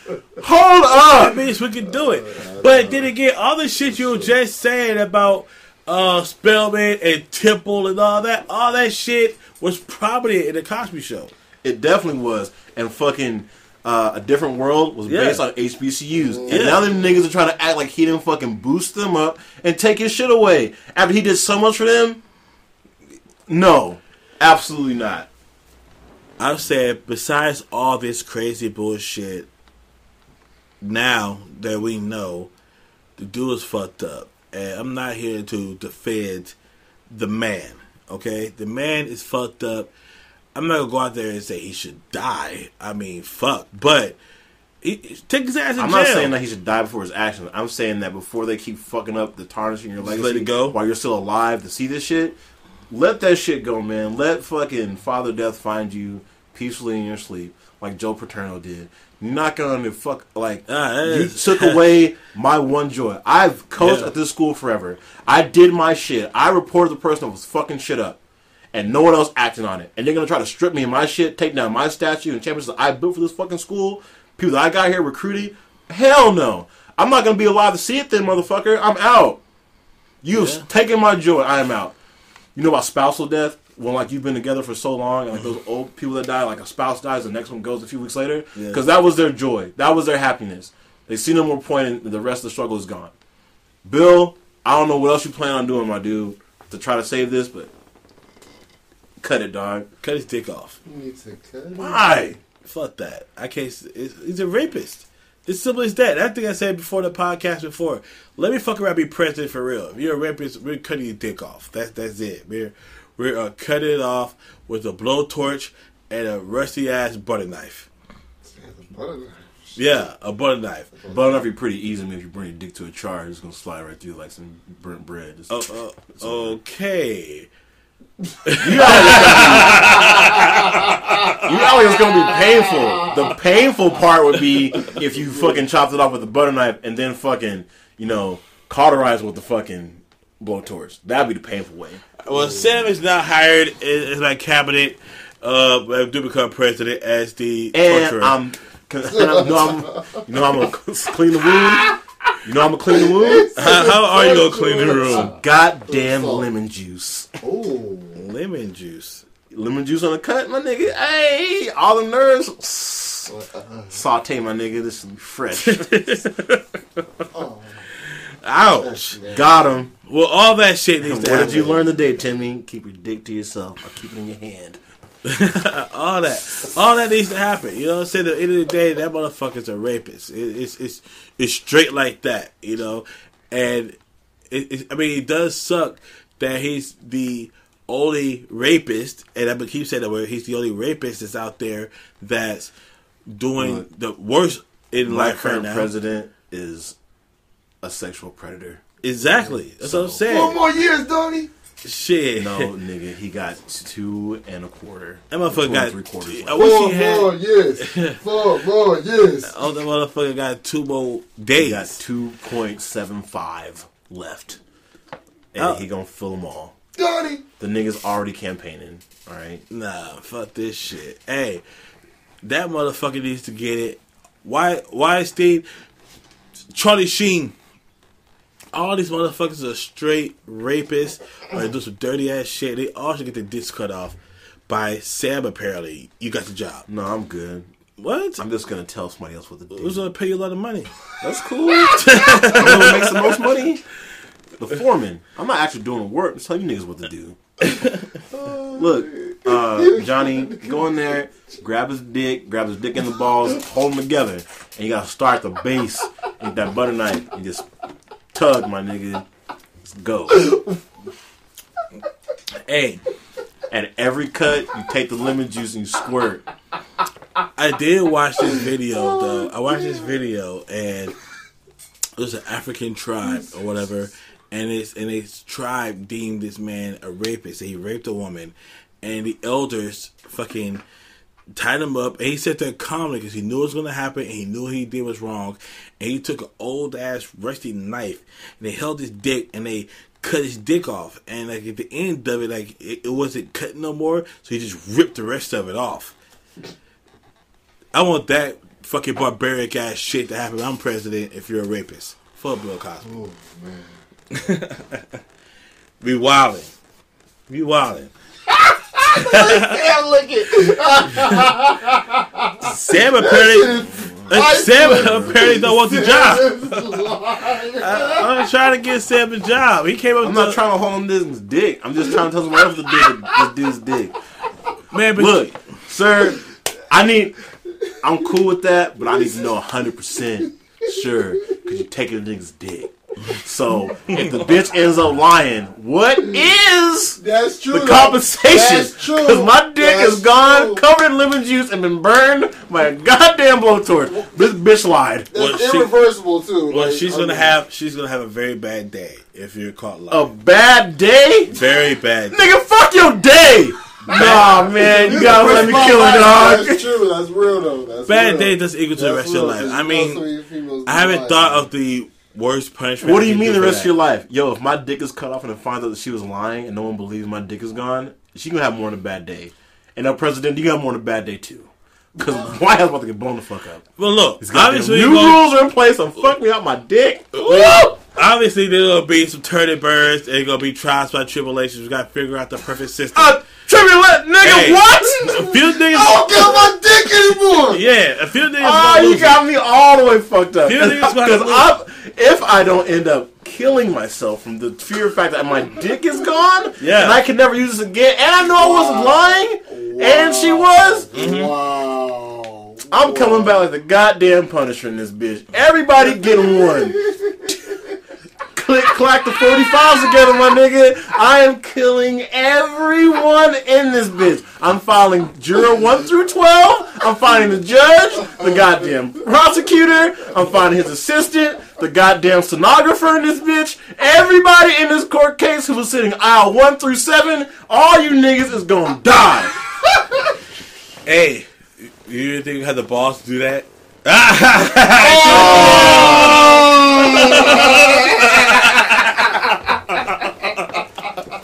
Hold up. That means we can do it. But then again, all the shit you were just saying about uh Spelman and Temple and all that, all that shit was probably in the Cosby Show. It definitely was. And fucking uh, a different world was Yeah. based on HBCUs. And now them niggas are trying to act like he didn't fucking boost them up and take his shit away after he did so much for them. No, absolutely not. I'm saying, besides all this crazy bullshit, now that we know, the dude is fucked up. And I'm not here to defend the man, okay? The man is fucked up. I'm not gonna go out there and say he should die. I mean, fuck. But he, take his ass in I'm jail. not saying that he should die before his actions. I'm saying that before they keep fucking up the tarnishing your Just legacy, let it go. while you're still alive to see this shit. Let that shit go, man. Let fucking Father Death find you peacefully in your sleep, like Joe Paterno did. You're not gonna fuck like ah, that you took <laughs> away my one joy. I've coached Yeah. at this school forever. I did my shit. I reported the person that was fucking shit up. And no one else acting on it. And they're gonna try to strip me of my shit, take down my statue and champions that I built for this fucking school. People that I got here recruiting. Hell no. I'm not gonna be alive to see it then, motherfucker. I'm out. You've Yeah. taken my joy. I am out. You know about spousal death? When like you've been together for so long, and like those old people that die, like a spouse dies, the next one goes a few weeks later, Yeah. because that was their joy, that was their happiness. They see no more point, and the rest of the struggle is gone. Bill, I don't know what else you plan on doing, my dude, to try to save this, but cut it, dog. Cut his dick off. You need to cut it. Why? Fuck that. I can't. He's a rapist. It's simple as that. I think I said before the podcast before. Let me fuck around be president for real. If you're a rapist, we're cutting your dick off. That's that's it. We're we're uh, cutting it off with a blowtorch and a rusty ass butter knife. Yeah, a butter knife. But enough, be pretty easy. I mean, if you bring your dick to a charge, it's gonna slide right through like some burnt bread. It's- Oh, oh, okay. You know it's gonna be painful. The painful part would be if you fucking chopped it off with a butter knife and then fucking, you know, cauterize with the fucking blowtorch. That'd be the painful way. Well, Sam is now hired as, my cabinet uh, to become president as the And torturer. I'm, <laughs> know I'm, you know, I'm gonna clean the wound. You know, I'm gonna clean the wound. <laughs> how, how are you gonna clean the room? Goddamn lemon juice. Oh, Lemon juice. Lemon juice on the cut, my nigga. Hey, all the nerves. Saute, my nigga. This is fresh. <laughs> Ouch. Got him. Well, all that shit needs <laughs> What to did you learn today, Timmy? Keep your dick to yourself or keep it in your hand. <laughs> all that, all that needs to happen. You know what I'm saying? At the end of the day, that motherfucker's a rapist. It, it's it's it's straight like that. You know, and it, it, I mean, it does suck that he's the only rapist, and I keep saying that where he's the only rapist that's out there that's doing the worst in My life right current now. president is a sexual predator. Exactly. That's what I'm four saying. more years, Donnie. Shit. No, nigga, he got two and a quarter. That motherfucker Two got. three quarters I left. wish Four he had. more years. <laughs> Four more years. Oh, the motherfucker got two more days. He got two point seven five left, and Oh. he gonna fill them all. Donnie. The nigga's already campaigning. All right, Nah, fuck this shit. Hey, that motherfucker needs to get it. Why? Why, Steve? Charlie Sheen. All these motherfuckers are straight rapists or they do some dirty ass shit. They all should get their dicks cut off. by Sam. Apparently, you got the job. No, I'm good. What? I'm just gonna tell somebody else what to do. Who's gonna pay you a lot of money? That's cool. <laughs> know who makes the most money? The foreman. I'm not actually doing the work. I'm just telling you niggas what to do. <laughs> Look, uh, Johnny, go in there, grab his dick, grab his dick and the balls, hold them together, and you gotta start the base with that butter knife and just tug, my nigga. Let's go. Hey, At every cut, you take the lemon juice and you squirt. I did watch this video though. I watched this video and was an African tribe or whatever, and it's and its tribe deemed this man a rapist. He raped a woman, and the elders fucking tied him up. And he said there calmly because he knew it was going to happen, and he knew he did was wrong. And he took an old ass rusty knife, and they held his dick, and they cut his dick off. And like at the end of it, like it, it wasn't cut no more, so he just ripped the rest of it off. I want that fucking barbaric ass shit to happen. I'm president if you're a rapist. Fuck Bill Cosby. Oh man. <laughs> Be wildin'. Be wildin'. Yeah, <laughs> look it. <laughs> Sam apparently, Sam apparently don't want the job. <laughs> I'm trying to get Sam the job. He came up I'm to not trying to hold him this dick. I'm just trying to tell somebody else to dick this dude's dick. man, but Look, sir, I need. I'm cool with that, but I need to know 100 percent sure because you're taking a nigga's dick. So if the bitch ends up lying, what is That's true. the though. compensation? That's true. Because my dick That's is gone, true. covered in lemon juice, and been burned by a goddamn blowtorch. This bitch lied. That's Well, she- irreversible too. well, like, she's I gonna mean, have she's gonna have a very bad day if you're caught lying. A bad day, very bad. nigga. Fuck your day. Nah, <laughs> man, you gotta let me kill it, dog. That's true. That's real though. That's Bad real. day doesn't equal to the That's rest of your life. life. 'cause I mean, so many females I haven't lie. thought of the worst punishment. What do you mean the rest of your life? Yo, if my dick is cut off and it finds out that she was lying and no one believes my dick is gone, she gonna have more than a bad day. And now, President, you got more than a bad day too. Because White House about to get blown the fuck up. Well, look, obviously, new gonna- rules are in place. So fuck me out my dick. Obviously gonna be some turning birds. There's gonna be trials by tribulations. We gotta figure out the perfect system. Uh, Tribulate, nigga, Hey. what? a few <laughs> niggas, I don't get my dick anymore. yeah, a few niggas. Oh, you got me all the way fucked up. You niggas Because. I'm, if I don't end up killing myself from the fear of fact that my dick is gone, Yeah. and I can never use this again, and I know I wasn't lying, and she was, Wow. I'm coming back like the goddamn Punisher in this bitch. Everybody getting one. <laughs> Click, clack the 45s together, my nigga. I am killing everyone in this bitch. I'm filing juror 1 through 12. I'm finding the judge, the goddamn prosecutor. I'm finding his assistant, the goddamn stenographer in this bitch. Everybody in this court case who was sitting aisle 1 through 7, all you niggas is gonna die. <laughs> Hey, you didn't think you had the balls to do that? <laughs> <laughs>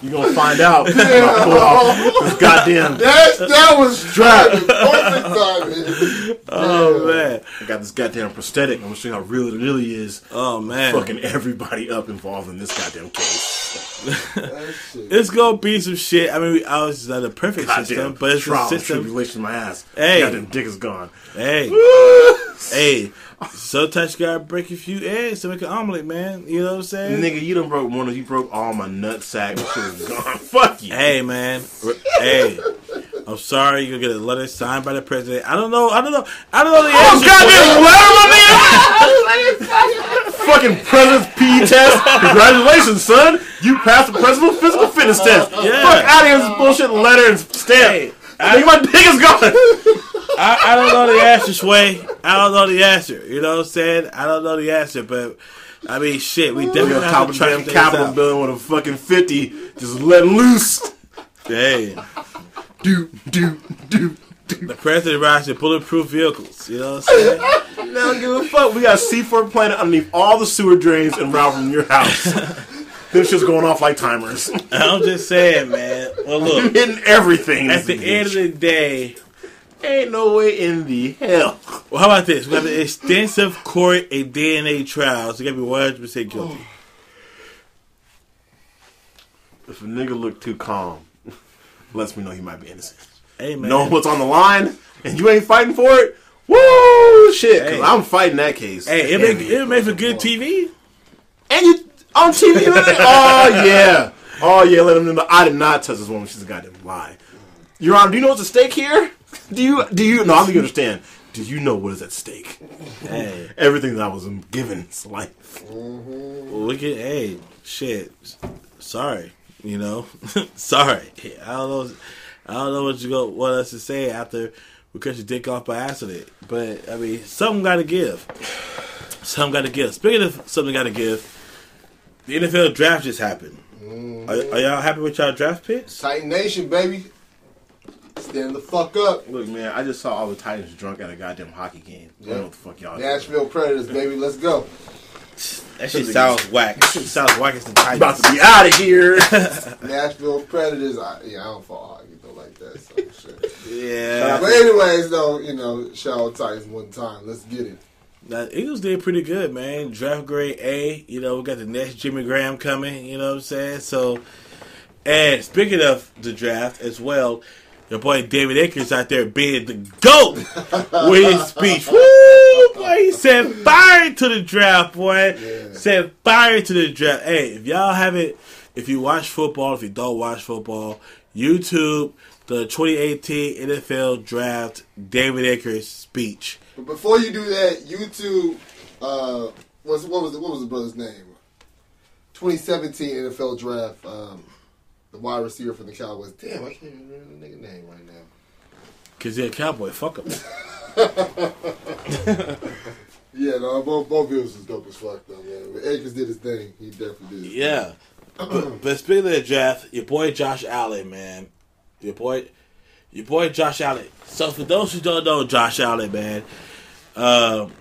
You gonna find out. when I pull off this <laughs> goddamn. That that was timing. Perfect timing. <laughs> Oh man, I got this goddamn prosthetic. I'm gonna show you how real it really is. oh man. Fucking everybody up involved in this goddamn case. It's gonna be some shit. I mean, we obviously not a perfect Goddamn system, but it's a trial and system. tribulation, my ass. Hey. goddamn dick is gone. Hey, hey. Sometimes you gotta break a few eggs to make an omelet, man. You know what I'm saying? Nigga, you done broke one of you broke all my nut sack. That shit gone. <laughs> Fuck you. Hey, man. Hey, I'm sorry. You're gonna get a letter signed by the president. I don't know. I don't know. I don't know the Oh, answer. goddamn letter, my nigga! <laughs> Fucking president's PE test. Congratulations, son. You passed the president's physical fitness test. Yeah. Fuck out of here with this bullshit letter and stamp. Hey, I think my dick is gone. I, I don't know the answer, Sway. I don't know the answer. You know what I'm saying? I don't know the answer, but I mean, shit. We definitely have to try damn Capitol building with a fucking 50 just let loose. Hey, Do, do, do, do. the president rides in bulletproof vehicles. You know what I'm saying? <laughs> Now give a fuck. We got C4 planet underneath all the sewer drains and route from your house. <laughs> This shit's going off like timers. I'm just saying, man. Well, look. <laughs> Hitting everything. At the end of the day, Ain't no way in the hell. well, how about this? We have an extensive court and DNA trial, So you gotta be 100 percent oh. guilty. If a nigga look too calm, <laughs> lets me know he might be innocent. Hey, man. knowing what's on the line, and you ain't fighting for it. Woo, shit! 'cause Hey. I'm fighting that case. Hey, it make it make for good TV. And you on TV? <laughs> oh yeah, oh yeah. Let them know I did not touch this woman. She's a goddamn lie. Your Honor, do you know what's at stake here? Do you? Do you? No, I think you understand. Do you know what is at stake? Hey, Everything that I was given is life. Mm-hmm. look at hey, shit. Sorry, you know, <laughs> sorry. I don't know. I don't know what you go want us to say after we cut your dick off by accident. But I mean, something got to give. Something got to give. Speaking of something got to give, the NFL draft just happened. Are, are mm-hmm. y'all happy with y'all draft picks? Titan Nation, baby. Stand the fuck up. Look, man, I just saw all the Titans drunk at a goddamn hockey game. I don't know what the fuck y'all. doing. Nashville Predators, baby. Let's go. That shit sounds whack. That shit sounds whack as the Titans. About to be out of here. <laughs> Nashville Predators. I, yeah, I don't follow hockey though like that. So shit. Yeah. But anyways, though, you know, shout out Titans one time. Let's get it. The Eagles did pretty good, man. Draft grade A. You know, we got the next Jimmy Graham coming. You know what I'm saying? So, and speaking of the draft as well, your boy David Akers out there being the GOAT with his speech. <laughs> Woo! Boy, he said fire to the draft, boy. Yeah. Said fire to the draft. Hey, if y'all haven't, if you watch football, if you don't watch football, YouTube, the 2018 NFL draft, David Akers speech. But before you do that, YouTube, uh, what's, what was the, what was the brother's name? 2017 NFL draft. Um, the wide receiver from the Cowboys. Damn, I can't even remember the nigga name right now. Cause they're a cowboy. Fuck him. <laughs> Yeah, no, both both videos was dope as fuck though, man. But Akers did his thing. He definitely did. Yeah. but, <clears throat> but speaking of the draft, your boy Josh Allen, man. Your boy your boy Josh Allen. So for those who don't know Josh Allen, man, um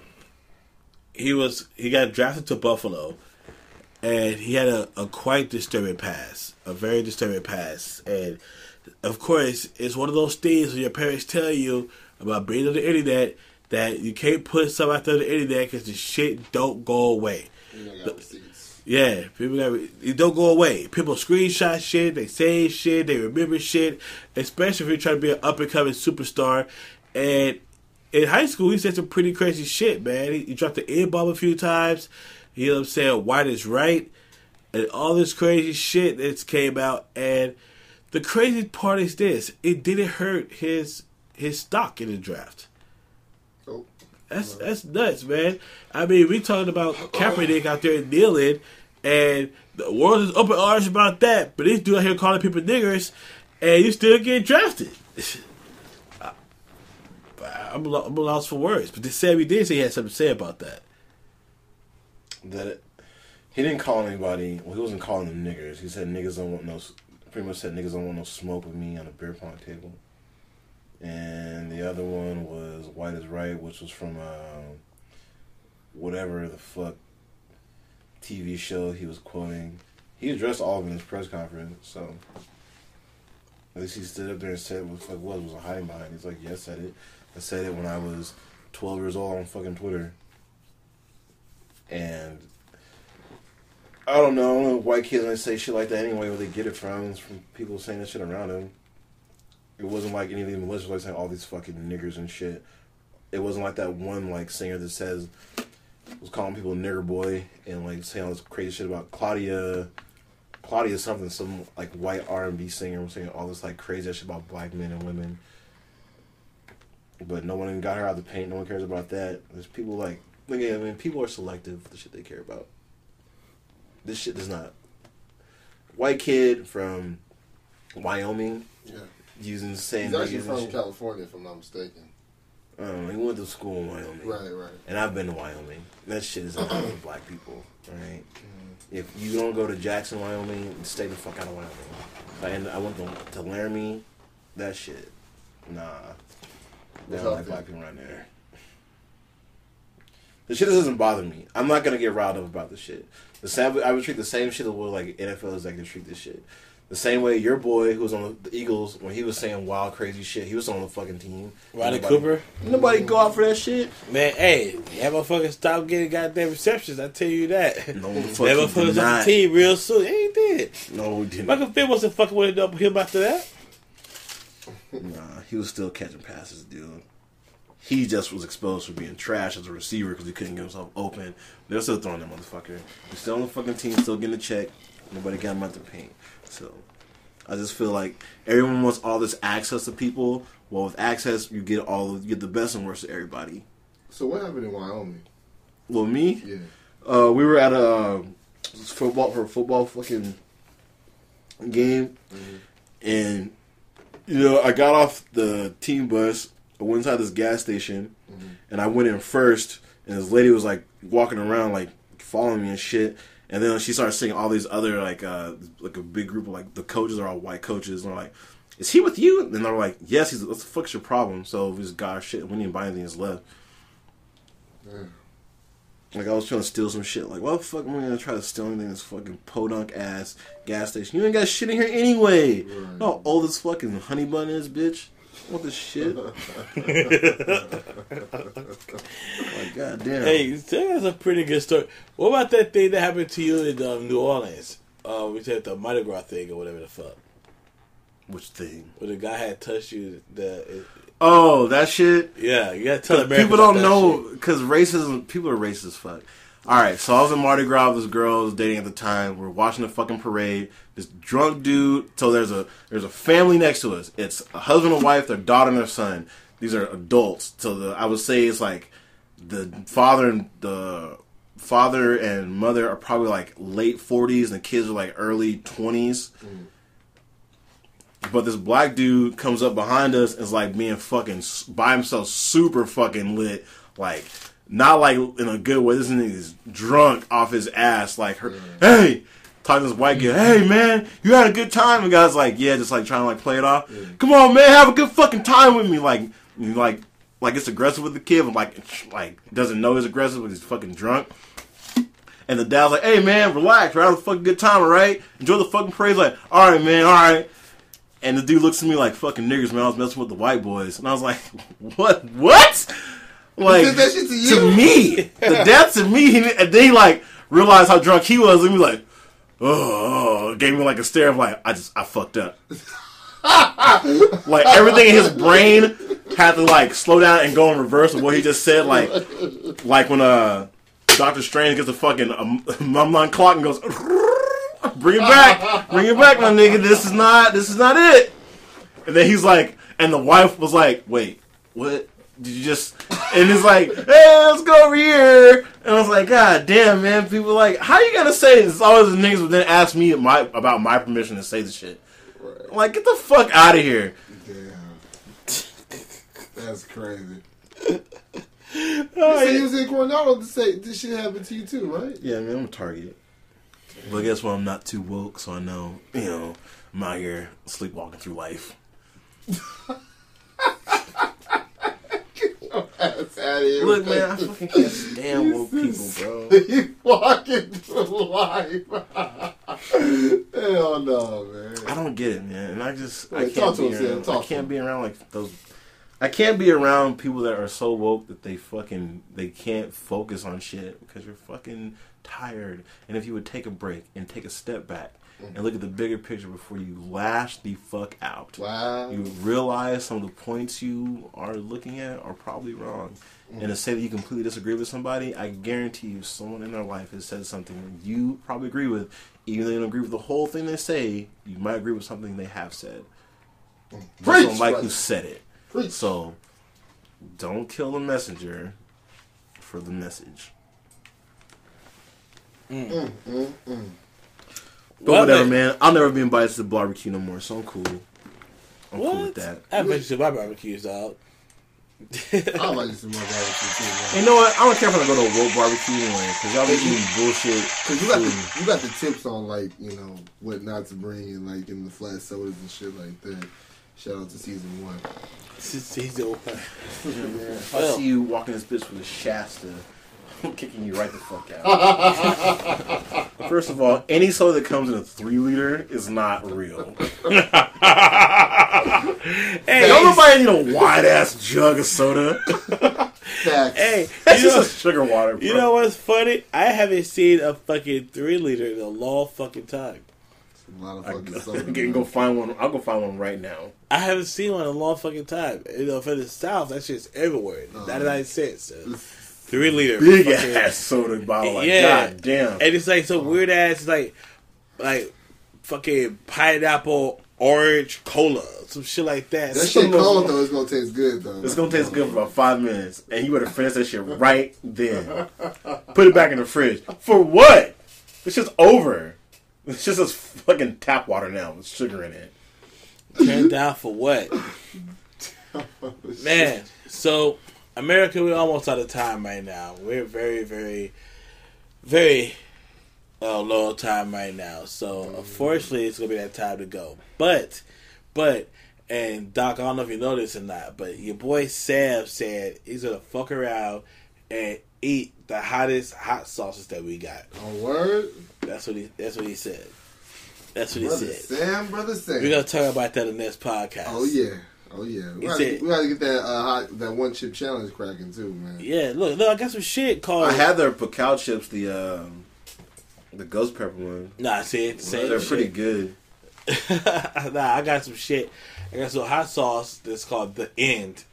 he was he got drafted to Buffalo and he had a, a quite disturbing pass. A very disturbing past. And of course, it's one of those things when your parents tell you about being on the internet that you can't put stuff out there on the internet because the shit don't go away. You know, got receipts. Yeah, people got it don't go away. People screenshot shit, they say shit, they remember shit, especially if you're trying to be an up and coming superstar. And in high school, he said some pretty crazy shit, man. He, he dropped the N bomb a few times. You know what I'm saying? White is right, and all this crazy shit that's came out. And the crazy part is this: it didn't hurt his his stock in the draft. Oh, That's that's nuts, man. I mean, we talking about Kaepernick out there kneeling, and the world is open arms about that. But this dude out here calling people niggers, and you still get drafted. <laughs> I- I'm, I'm lost for words. But this Sammy did say he had something to say about that. that it, he didn't call anybody. Well, he wasn't calling them niggers. He said niggas don't want no. Pretty much said niggas don't want no smoke with me on a beer pong table. And the other one was white is right, which was from uh, whatever the fuck TV show he was quoting. He addressed all of it in his press conference, so at least he stood up there and said what fuck was was a hiding behind. He's like, yeah, I said it. I said it when I was 12 years old on fucking Twitter. And I don't know, I don't white kids say shit like that anyway, where they get it from. From people saying that shit around them. It wasn't like any of the militias like saying all these fucking niggers and shit. It wasn't like that one like singer that says was calling people nigger boy and like saying all this crazy shit about Claudia Claudia something, some like white R and B singer was saying all this like crazy shit about black men and women. But no one even got her out of the paint. No one cares about that. There's people like, at I mean, people are selective for the shit they care about. This shit does not. White kid from Wyoming yeah. using the same He's actually from. California, if I'm not mistaken. Um, he went to school in Wyoming. Right, right. And I've been to Wyoming. That shit is not for black people, right? If you don't go to Jackson, Wyoming, stay the fuck out of Wyoming. I, and I went to, to Laramie. That shit, nah. They don't like black people around there. The shit doesn't bother me. I'm not gonna get riled up about this shit. The same, I would treat the same shit the way like NFL executives treat this shit. The same way your boy who was on the Eagles when he was saying wild crazy shit, he was on the fucking team. Riley Nobody- Cooper, Nobody go out for that shit. man. Hey, that motherfucker stop getting goddamn receptions. I tell you that. No, the that fuck motherfucker's on the team real soon. He ain't did. No, he didn't. Michael Vick wasn't fucking with him after that. Nah, he was still catching passes, dude. He just was exposed for being trash as a receiver because he couldn't get himself open. They're still throwing that motherfucker. He's still on the fucking team, still getting a check. Nobody got him out the paint. So I just feel like everyone wants all this access to people. Well, with access, you get all you get the best and worst of everybody. So what happened in Wyoming? Well, me, Yeah. uh, we were at a uh, football for a football fucking game, and you know I got off the team bus. I went inside this gas station, and I went in first. And this lady was like walking around, like following me and shit. And then she started seeing all these other like uh like a big group of like the coaches are all white coaches, and they're like, "Is he with you?" And they're like, "Yes." He's like, "What the fuck's your problem?" So we just got our shit. We didn't buy anything. Just left. Like I was trying to steal some shit. Like, why the fuck am I gonna try to steal anything in this fucking podunk ass gas station? You ain't got shit in here anyway. Right. No old as fucking honey bun is, bitch. What the shit? <laughs> like, goddamn. Hey, that's a pretty good story. What about that thing that happened to you in um, New Orleans? Uh, we said the Mardi Gras thing or whatever the fuck. Which thing? Where the guy had touched you. The Oh, that shit. yeah, you gotta tell Americans people don't about that know because racism. People are racist fuck. All right, so I was in Mardi Gras with this girl I was dating at the time. We're watching the fucking parade. This drunk dude. So there's a there's a family next to us. It's a husband and wife, their daughter and their son. These are adults. So the I would say it's like the father and the father and mother are probably like late forties, and the kids are like early twenties. But this black dude comes up behind us and is like being fucking by himself, super fucking lit. Like, not like in a good way. This nigga's drunk off his ass. Like, her, hey, talking to this white guy, hey man, you had a good time. The guy's like, yeah, just like trying to like play it off. Come on, man, have a good fucking time with me. Like, like, like it's aggressive with the kid, but like, like doesn't know he's aggressive, but he's fucking drunk. And the dad's like, hey man, relax, we're having a fucking good time, alright? Enjoy the fucking praise. Like, alright man, alright. And the dude looks at me like fucking niggers, man. I was messing with the white boys, and I was like, <laughs> "What? What?" Like did that shit to you? me, the <laughs> dad to me, he- and then he like realized how drunk he was, and he was like, "Oh," gave me like a stare of like, "I just I fucked up." like everything in his brain had to like slow down and go in reverse of what he just said. Like, like when uh Doctor Strange gets a fucking um, <laughs> mum clock and goes. Bring it back, bring it back, my nigga. This is not, this is not it. And then he's like, and the wife was like, wait, what? Did you just? And it's like, hey, let's go over here. And I was like, God damn, man. People like, how you gonna say this? It's always the niggas would then ask me my about my permission to say the shit. I'm like, get the fuck out of here. Damn. That's crazy. <laughs> You said you was in Coronado to say this shit happened to you too, right? Yeah, man, I'm a target. But guess what? I'm not too woke, so I know, you know, I'm out here sleepwalking through life. <laughs> That's out of here. <laughs> Look, man, I <laughs> fucking can't stand woke people, bro. <laughs> You walking through life. Hell no, man. I don't get it, man. And I just I can't be around. I can't be around like those. I can't be around people that are so woke that they fucking they can't focus on shit because you're fucking tired. And if you would take a break and take a step back and look at the bigger picture before you lash the fuck out, Wow. you realize some of the points you are looking at are probably wrong. And to say that you completely disagree with somebody, I guarantee you, someone in their life has said something you probably agree with. Even though you don't agree with the whole thing they say, you might agree with something they have said. You just Preach, don't like who said it. Preach. So, don't kill the messenger for the message. Mm, mm, But Well, whatever, man. man. I'll never be invited to the barbecue no more, so I'm cool. I'm cool with that. I bet you to my barbecues out. I like this in my barbecue too, man. You know what? I don't care if I go to a woke barbecue anyway, because y'all be eating bullshit. Cause you got the you got the tips on like you know what not to bring and like in the flat sodas and shit like that. Shout out to season one. Season open. <laughs> If I see you walking this bitch with a Shasta, I'm kicking you right the fuck out. <laughs> First of all, any soda that comes in a three liter is not real. <laughs> Hey, Don't nobody need a <laughs> wide ass jug of soda. Facts. hey, That's you know, just a sugar water. Bro. you know what's funny? I haven't seen a fucking three liter in a long fucking time. A lot of fucking I fucking soda. can go find one. I'll go find one right now. I haven't seen one in a long fucking time. You know, for the South, that shit's everywhere. Uh-huh. Ninety nine cents, uh, three liter, Big fucking- ass soda bottle. Like, Yeah. God damn. and it's like some weird ass like, like fucking pineapple orange cola, some shit like that. That shit cold though. It's gonna taste good though. It's gonna taste good for about five minutes, and you better finish that shit <laughs> right then. Put it back in the fridge. For what? It's just over. It's just this fucking tap water now with sugar in it. Turned down for what? <laughs> Man, so America, we're almost out of time right now. We're very, very, very uh, low on time right now. So unfortunately, it's gonna be that time to go. But, but, and Doc, I don't know if you know this or not, but your boy Sam said he's gonna fuck around and eat the hottest hot sauces that we got. Oh, word? That's what he. That's what he said. That's what he said. Sam, brother Sam. We're gonna talk about that in the next podcast. Oh yeah, oh yeah. We gotta, said- we gotta get that uh, hot, that one chip challenge cracking too, man. Yeah, look, look, I got some shit called. I had their Paqui chips, the um, the ghost pepper one. Nah, see, it's the same They're shit. pretty good. <laughs> nah, I got some shit. I got some hot sauce that's called the End.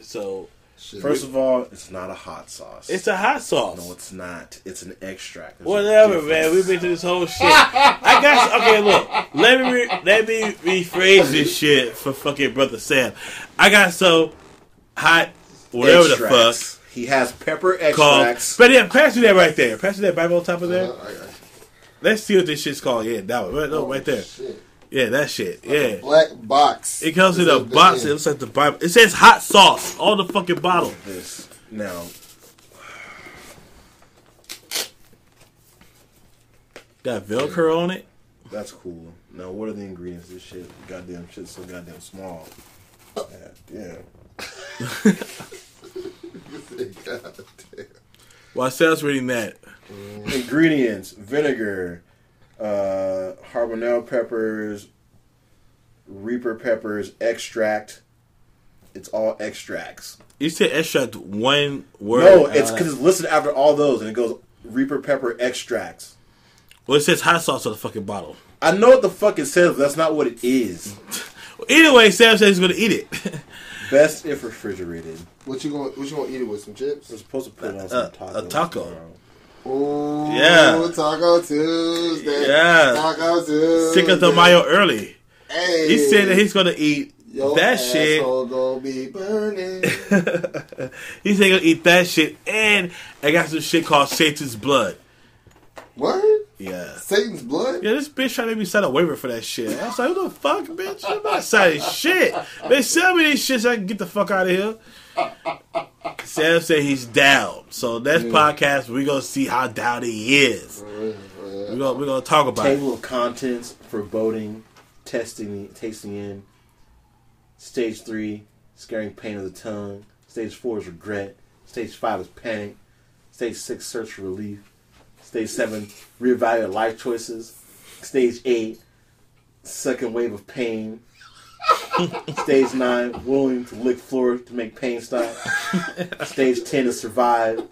So Shit. First of all, it's not a hot sauce. it's a hot sauce. no, it's not. It's an extract. There's Whatever, man. We've been through this whole shit. <laughs> I got okay. Look, let me re- let me rephrase this shit for fucking brother Sam. I got so hot whatever the fuck He has pepper called. extracts. But yeah, pass me that right there. Pass me that Bible on top of there. Uh, I got Let's see what this shit's called. Yeah, that one. Right, no, right there. Shit. Yeah, that shit. Yeah. Black box. It comes in a box. It looks like the Bible. It says hot sauce on the fucking bottle. this now. Got Velcro on it. That's cool. Now, what are the ingredients? This shit, goddamn shit, so goddamn small. God damn. God damn. While Sam's reading that, Ingredients: vinegar, uh, habanero peppers, reaper peppers, extract. It's all extracts. you said extract one word. No, it's because that. it's listed after all those, and it goes reaper pepper extracts. well, it says hot sauce on the fucking bottle. I know what the fuck it says, but that's not what it is. <laughs> anyway, Sam says he's gonna eat it. <laughs> Best if refrigerated. What you gonna What you gonna eat it with? Some chips? We're supposed to put it on Uh, some a taco. tomorrow. Ooh, Yeah. Taco Tuesday. Yeah. Taco Tuesday. Up the mayo early. Hey. He said that he's gonna eat Your that shit. gonna be burning. <laughs> he's gonna eat that shit, and I got some shit called Satan's blood. what? Yeah. Satan's blood? Yeah, this bitch trying to make me sign a waiver for that shit. I was like, who the fuck, bitch? I'm not signing shit. They sell me this shit so I can get the fuck out of here. Sam said he's down. So next podcast, we're going to see how down he is. We're going we're gonna talk about it. Table of contents: foreboding, testing, tasting in. Stage three: scaring pain of the tongue. Stage four is regret. Stage five is panic. Stage six: search for relief. Stage seven: reevaluate life choices. Stage eight: second wave of pain. <laughs> Stage nine: willing to lick floor to make pain stop. Stage ten is survive.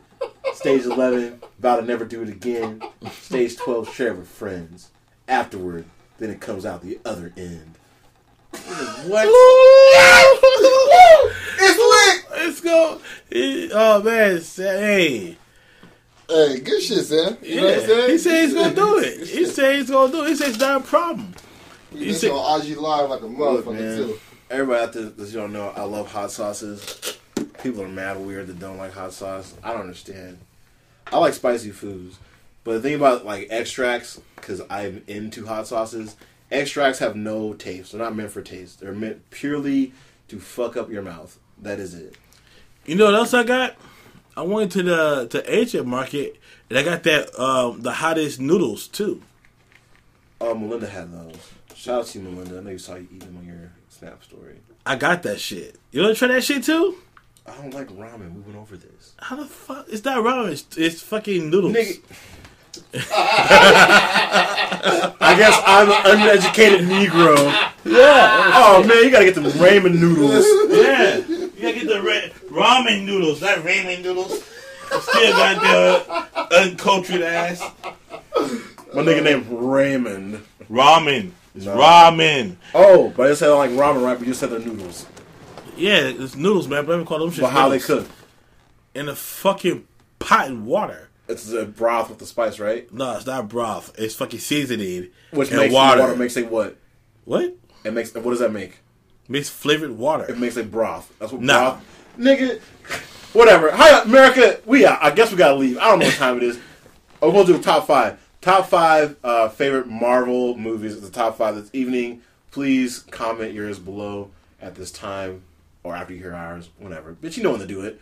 Stage 11, vow to never do it again. Stage 12, share with friends. Afterward, then it comes out the other end. What? <laughs> It's lit! Let's go. Oh, man. Say, Hey. Hey, good shit, Sam. You know what I'm saying? <laughs> He said he's going to do it. He said he's going to do it. He said it's not a problem. You he said, said- on IG Live like a motherfucker, too. Everybody out there that you don't know, I love hot sauces. People are mad weird that don't like hot sauce. I don't understand. I like spicy foods. But the thing about like extracts, because I'm into hot sauces, extracts have no taste. They're not meant for taste. They're meant purely to fuck up your mouth. That is it. You know what else I got? I went to the to Asian market and I got that um, the hottest noodles too. Oh, Melinda had those. Shout out to you, Melinda. I know you saw you eat them on your Snap story. I got that shit. You want to try that shit too? I don't like ramen. We went over this. How the fuck? It's not ramen. It's, it's fucking noodles. Nigga. <laughs> I guess I'm an uneducated Negro. Yeah, Oh man, you gotta get them ramen noodles. yeah. You gotta get the ra- ramen noodles, not ramen noodles. Still got the uncultured ass. My nigga named Raymond. Ramen. It's No. ramen. Oh, but I said like ramen, right? But you said they're noodles. Yeah, it's noodles, man. But me call them shit. But how they cook? In a fucking pot and water. It's a broth with the spice, right? No, it's not broth. It's fucking seasoning Which and makes water. water makes it what? what? It makes what does that make? It Makes flavored water. It makes a broth. That's what Nah. broth. Nigga, whatever. Hi, America. We out. I guess we gotta leave. I don't know what time it is. Oh, we'll do a top five. Top five uh, favorite Marvel movies. The top five this evening. Please comment yours below at this time or after you hear ours. Whatever. But you know when to do it.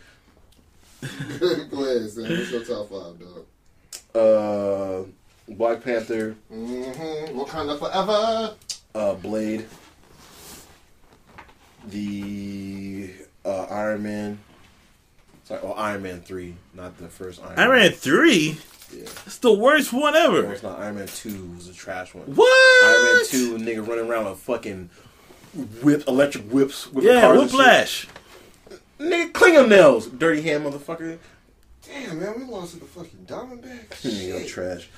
<laughs> Go ahead, Sam. What's your top five, dog? Uh, Black Panther. Mm-hmm. Wakanda forever. uh, Blade, the uh, Iron Man. Sorry, well, Iron Man three, not the first Iron. Iron Man 3? Yeah. It's the worst one No, ever. it's not Iron Man two. Was a trash one. What? Iron Man two, nigga running around with fucking whip, electric whips. With Yeah, cars and. Whiplash. Nigga, clean your nails, dirty hand motherfucker. Damn, man, we lost to the fucking Diamondbacks. <laughs> Nigga, Shit. trash.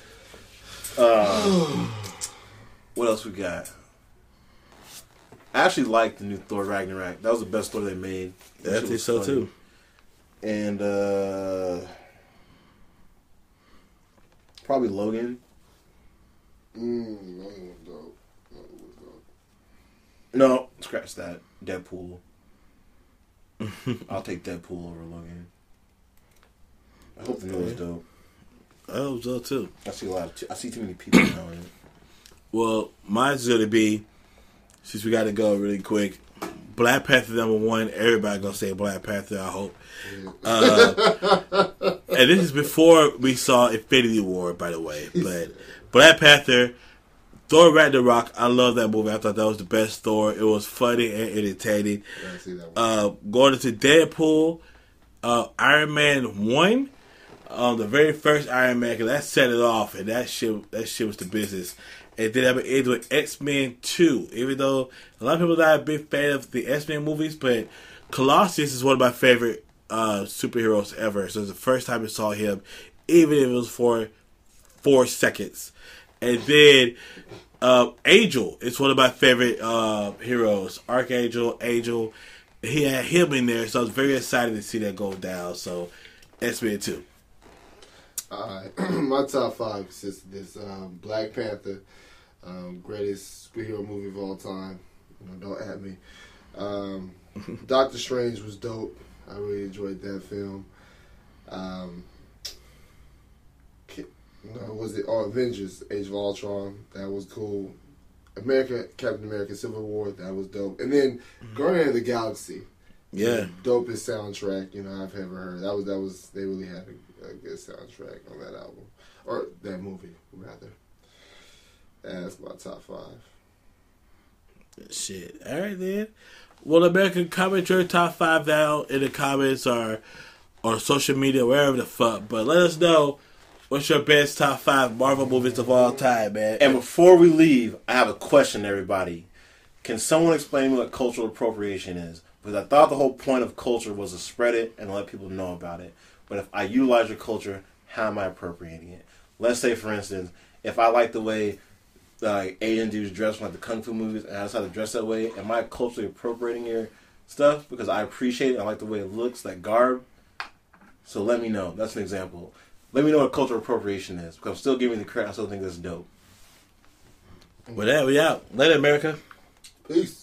Uh, what else we got? I actually like the new Thor Ragnarok. That was the best Thor they made. That I think so funny. too. and uh probably Logan. Mm, that was dope. That was dope. No, scratch that. Deadpool. I'll take Deadpool over Logan. I hope the new one's dope. I hope so too. I see a lot of. T- I see too many people now in it. Well, mine's gonna be since we got to go really quick. Black Panther number one. Everybody gonna say Black Panther. I hope. Uh, <laughs> and this is before we saw Infinity War, by the way. But Black Panther, Thor Ragnarok. I love that movie. I thought that was the best Thor. It was funny and entertaining. Yeah, I see that one. Uh, going into Deadpool, uh, Iron Man one. Um, the very first Iron Man, 'cause that set it off, and that shit, that shit was the business. And then I ended with X Men Two. Even though a lot of people not a big fan of the X Men movies, but Colossus is one of my favorite uh, superheroes ever. So it's the first time I saw him, even if it was for four seconds. And then uh, Angel is one of my favorite uh, heroes. Archangel, Angel. He had him in there, so I was very excited to see that go down. So X Men Two. Alright, <clears throat> my top five consists of this: um, Black Panther, um, greatest superhero movie of all time. You know, don't at me. Um, <laughs> Doctor Strange was dope. I really enjoyed that film. Um, no, was it? Oh, Avengers: Age of Ultron. That was cool. America, Captain America: Civil War. That was dope. And then Guardian of the Galaxy. Yeah, dopest soundtrack you know I've ever heard. That was that was they really had a, a good soundtrack on that album or that movie rather. That's my top five. shit. All right then. Well, American comment your top five down in the comments or or social media, wherever the fuck. But let us know what's your best top five Marvel movies of all time, man. And before we leave, I have a question, everybody. Can someone explain what cultural appropriation is? Because I thought the whole point of culture was to spread it and let people know about it. But if I utilize your culture, how am I appropriating it? Let's say, for instance, if I like the way like Asian dudes dress from like the kung fu movies, and I decide to dress that way, am I culturally appropriating your stuff because I appreciate it? I like the way it looks, that garb. So let me know. That's an example. Let me know what cultural appropriation is because I'm still giving the credit. I still think that's dope. With that, we out. Later, America. Peace.